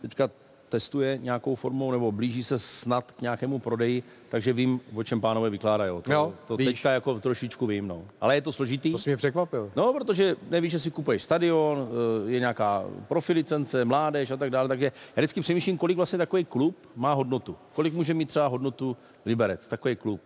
teďka testuje nějakou formou nebo blíží se snad k nějakému prodeji, takže vím, o čem pánové vykládají. To, Jo, to víš. teďka jako trošičku vím, no. Ale je to složitý. To jsi mě překvapil. No, protože nevíš, že si kupuješ stadion, eh, je nějaká profilicence, mládež a tak dále, takže já vždycky přemýšlím, kolik vlastně takový klub má hodnotu. Kolik může mít třeba hodnotu Liberec, takový klub.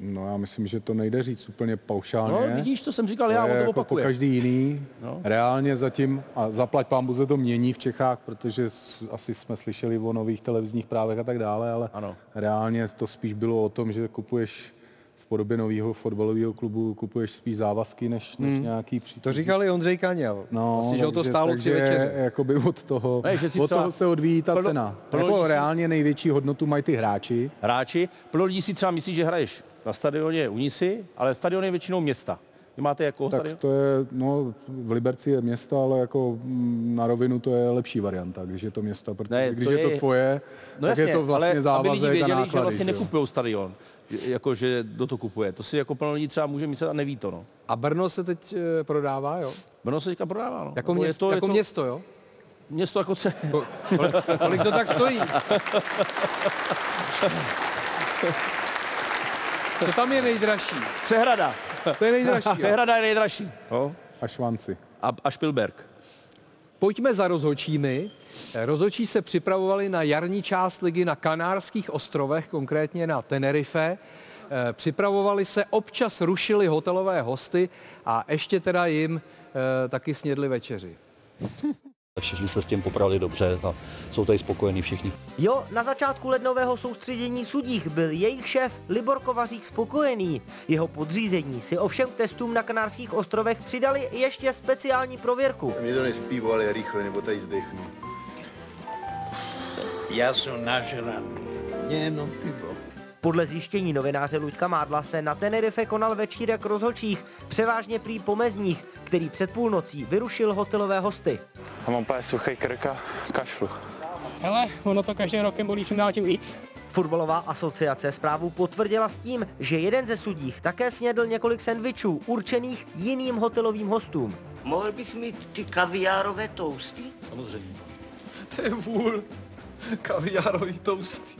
No já myslím, že to nejde říct úplně paušálně. No, vidíš, to jsem říkal já, to on je to jako po opakuje. každý jiný. No. Reálně zatím, a zaplať pán se to mění v Čechách, protože asi jsme slyšeli o nových televizních právech a tak dále, ale ano. reálně to spíš bylo o tom, že kupuješ v podobě nového fotbalového klubu, kupuješ spíš závazky, než, než Hmm. nějaký pří, To říkal i Ondřej Kaněl. No, Vlastně, že ho to takže- stálo tři večeře. Jakoby od toho, Ne, že od toho se odvíjí ta plno- cena. plno Jako reálně největší hodnotu mají ty hráči. Hráči, plno lidí si třeba myslí, že hraješ na stadioně Unisy, ale stadion je většinou města. Vy máte jako Tak stadion? to je, no, v Liberci je město, ale jako mm, na rovinu to je lepší varianta, když je to města, protože Ne, když to je, je- to tvoje, No tak jasně, je to vlastně ale závazek aby lidi a věděli, náklady. že vlastně že jo. nekupují stadion, že- jako že do to kupuje. To si jako plno lidí třeba může myslet a neví to. No. A Brno se teď eh, prodává, jo? Brno se teďka prodává. No. Jako, je město, jako město, jo? Město jako ce... Kolik, kolik to tak stojí? Co tam je nejdražší? Přehrada. To je nejdražší. jo? Přehrada je nejdražší. No. A švanci. A, a Špilberg. Pojďme za rozhočími. Rozhočí se připravovali na jarní část ligy na Kanárských ostrovech, konkrétně na Tenerife. Eh, Připravovali se, občas rušili hotelové hosty a ještě teda jim eh, taky snědli večeři. Všichni se s tím poprali dobře a jsou tady spokojení všichni. Jo, na začátku lednového soustředění sudích byl jejich šéf Libor Kovařík spokojený. Jeho podřízení si ovšem k testům na Kanárských ostrovech přidali ještě speciální prověrku. Mě to pivo, ale rychle, nebo tady zdechnu. Já jsem nažraný. Jenom pivo. Podle zjištění novináře Luďka Mádla se na Tenerife konal večírek rozhočích, převážně prý pomezních, který před půlnocí vyrušil hotelové hosty. A mám úplně suchý krk a kašlu. Hele, ono to každým rokem bolí čím dál tím víc. Fotbalová asociace zprávu potvrdila s tím, že jeden ze sudích také snědl několik sendvičů určených jiným hotelovým hostům. Mohl bych mít ty kaviárové tousty? Samozřejmě. To je vůl. Kaviárový tousty.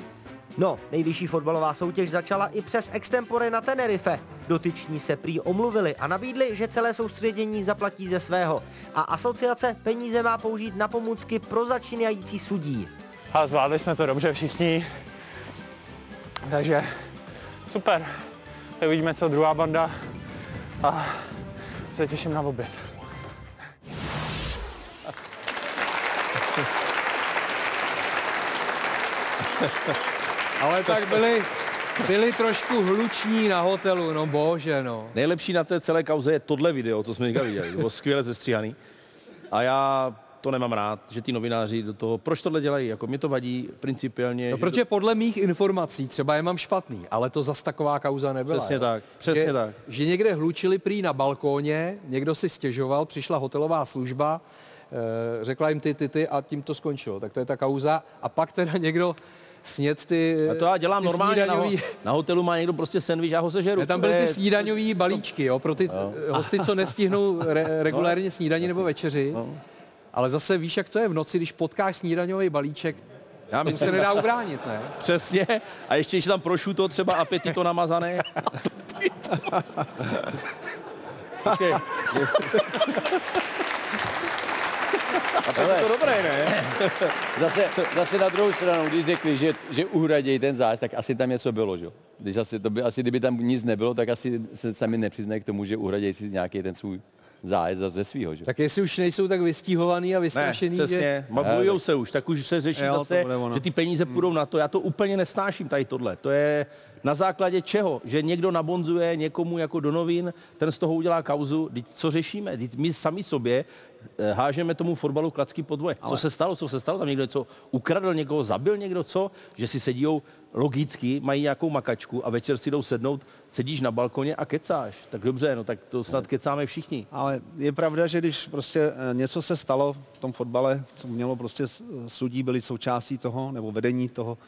No, nejvyšší fotbalová soutěž začala i přes extempore na Tenerife. Dotyční se prý omluvili a nabídli, že celé soustředění zaplatí ze svého. A asociace peníze má použít na pomůcky pro začínající sudí. A zvládli jsme to dobře všichni. Takže super. Tak uvidíme, co druhá banda. A se těším na oběd. Ale tak byli, byli trošku hluční na hotelu, no bože, no. Nejlepší na té celé kauze je tohle video, co jsme teďka viděli. To bylo skvěle zestříhaný. A já to nemám rád, že ty novináři do toho, proč tohle dělají, jako mě to vadí principiálně. No, že protože podle mých informací, třeba je mám špatný, ale to zas taková kauza nebyla. Přesně jo. tak, přesně že, tak. Že někde hlučili prý na balkóně, někdo si stěžoval, přišla hotelová služba, eh, řekla jim ty, ty, ty a tím to skončilo. Tak to je ta kauza. A pak teda někdo sněd ty A to já dělám ty normálně na, ho, snídaňový- na hotelu má někdo prostě sendvič, já ho sežeru. Ne, tam To byly ty snídaňové balíčky, jo, pro ty No. no. hosty, co nestihnou re, regulárně snídaní nebo večeři. No. Ale zase víš, jak to je v noci, když potkáš snídaňový balíček, Já tomu se nedá ubránit, ne? Přesně. A ještě, když tam prošuto třeba apetito namazané. Počkej. A tak je to dobré, ne? zase, zase na druhou stranu, když řekli, že, že uhradějí ten zájezd, tak asi tam něco bylo, že? jo? Když asi, to by, asi kdyby tam nic nebylo, tak asi se sami nepřiznají k tomu, že uhradějí si nějaký ten svůj zájezd ze svýho, že? Tak jestli už nejsou tak vystíhovaný a Ne, vystrašený, přesně, že... mabujou tak- se už, tak už se řeší Jo, to zase, že ty peníze půjdou na to. Já to úplně nesnáším tady tohle. To je, Na základě čeho? Že někdo nabonzuje někomu jako do novin, ten z toho udělá kauzu. Teď co řešíme? Teď my sami sobě eh, hážeme tomu fotbalu klacky podvoje. Co se stalo? Co se stalo? Tam někdo něco ukradl, někoho zabil někdo, co? Že si sedí logicky, mají nějakou makačku a večer si jdou sednout, sedíš na balkoně a kecáš. Tak dobře, no tak to snad kecáme všichni. Ale je pravda, že když prostě eh, něco se stalo v tom fotbale, co mělo prostě s- sudí byli součástí toho, nebo vedení toho,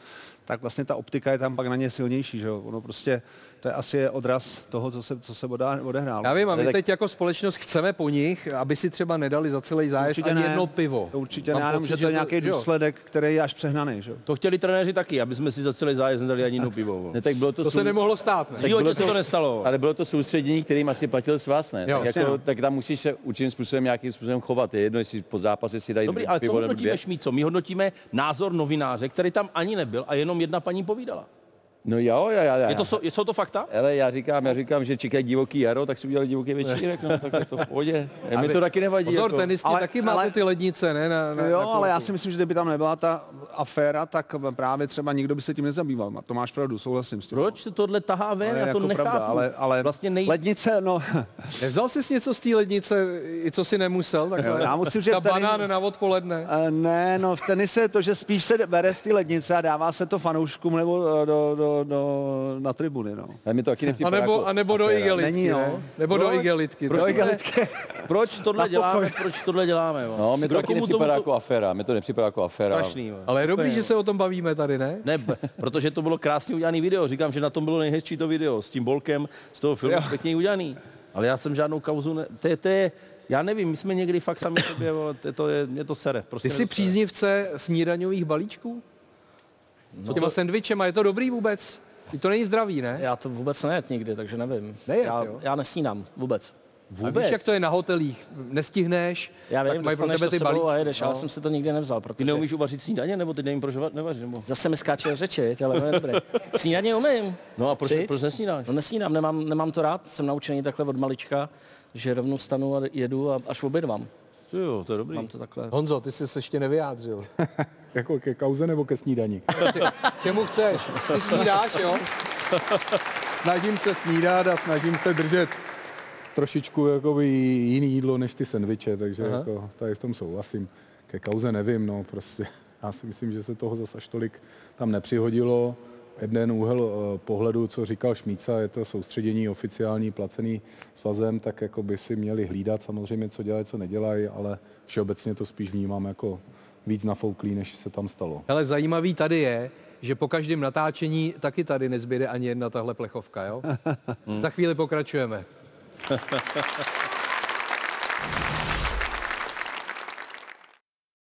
tak vlastně ta optika je tam pak na ně silnější, že? Ono prostě, to je asi je odraz toho, co se, co se odehrálo. odehrálo. Já vím, a my Tak- teď jako společnost chceme po nich, aby si třeba nedali za celý zájezd Určitě ani ne. jedno pivo. To určitě Mám ne, pocit, že to je to- nějaký jo. důsledek, který je až přehnaný. Že? jo? To chtěli trenéři taky, aby jsme si za celý zájezd nedali ani jedno pivo. Ne, tak bylo to, To se sou- nemohlo stát, ne? V životě se to nestalo. Ale bylo to soustředění, kterým asi platil svaz, ne? Jo, tak, jako, no. tak tam musíš se určitým způsobem nějakým způsobem chovat. Je jedno, jestli po zápase si dají Dobrý, ale co pivo nebo hodnotíme. Šmíco? My hodnotíme názor novináře, který tam ani nebyl a jenom jedna paní povídala. No jo, já, já, já. Je to, so- jsou to fakta? Ale já říkám, já říkám, že čekají divoký jaro, tak si udělali divoký večírek, no, tak je to v pohodě. A Mi to taky nevadí. Pozor, jako. tenisti Ale- taky ale- máte ty lednice, ne? Na, na, No jo, na ale já si myslím, že kdyby tam nebyla ta aféra, tak právě třeba nikdo by se tím nezabýval. To máš pravdu, souhlasím s tím. Proč se tohle tahá ven? Já to jako nechápu. pravda, ale, ale Vlastně nej... lednice, no, Nevzal jsi něco z té lednice, i co si nemusel? Takhle? Já musím, že Ta tady- banán na odpoledne. Eh, Ne, no v tenise je to, že spíš se bere z té lednice a dává se to fanouškům nebo eh, do, do, do, na tribuny, no. Ale mi to taky A nebo, jako a nebo do aféra. igelitky, Není, no. ne? Nebo do igelitky. Proč to- Do igelitky. Proč tohle děláme? Proč tohle děláme? jo? No, mi to taky nepřipadá tomu jako aféra. Mi to nepřipadá jako aféra. Strašný, jo. Ale je dobrý, že se o tom bavíme tady, ne? Ne, protože to bylo krásně udělané video. Říkám, že na tom bylo nejhezčí to video s tím bolkem z toho filmu, pěkně udělaný. Ale já jsem žádnou kauzu, ne... to, je, to je, já nevím, my jsme někdy fakt sami sobě, vole, to, to je, mě to sere. Prostě Ty jsi příznivce snídaňových balíčků? S těma sendvičema, je to dobrý vůbec? I to není zdravý, ne? Já to vůbec nejet nikdy, takže nevím. Nejet, já, jo? já nesnídám vůbec. A víš, jak to je na hotelích? Nestihneš, Já tak vím, mají pro dostaneš tebe to ty sebou balíčky. a jedeš, ale No. jsem si to nikdy nevzal, Ty protože neumíš uvařit snídaně, nebo ty nevím, proč va- nevaříš? Nebo... zase mi skáče řeči, ale to je dobré. Snídaně umím. No a proč, proč nesnídáš? No nesnídám, nemám, nemám to rád, jsem naučený takhle od malička, že rovnou stanu a jedu a až obědvám. Jo, to je dobrý. Mám to takhle. Honzo, ty jsi se ještě nevyjádřil. Jako ke kauze nebo ke snídani? Čemu chceš? Ty snídáš, jo? Snažím se snídat a snažím se držet trošičku jakoby jiný jídlo než ty sendviče, takže Aha. jako, tady v tom souhlasím. Ke kauze nevím, no prostě. Já si myslím, že se toho zas až tolik tam nepřihodilo. Jeden úhel eh, pohledu, co říkal Šmíca, je to soustředění oficiální placený svazem, tak jako by si měli hlídat samozřejmě, co dělají, co nedělají, ale všeobecně to spíš vnímám jako víc nafouklý, než se tam stalo. Ale zajímavý tady je, že po každém natáčení taky tady nezbyde ani jedna tahle plechovka, jo? Za chvíli pokračujeme.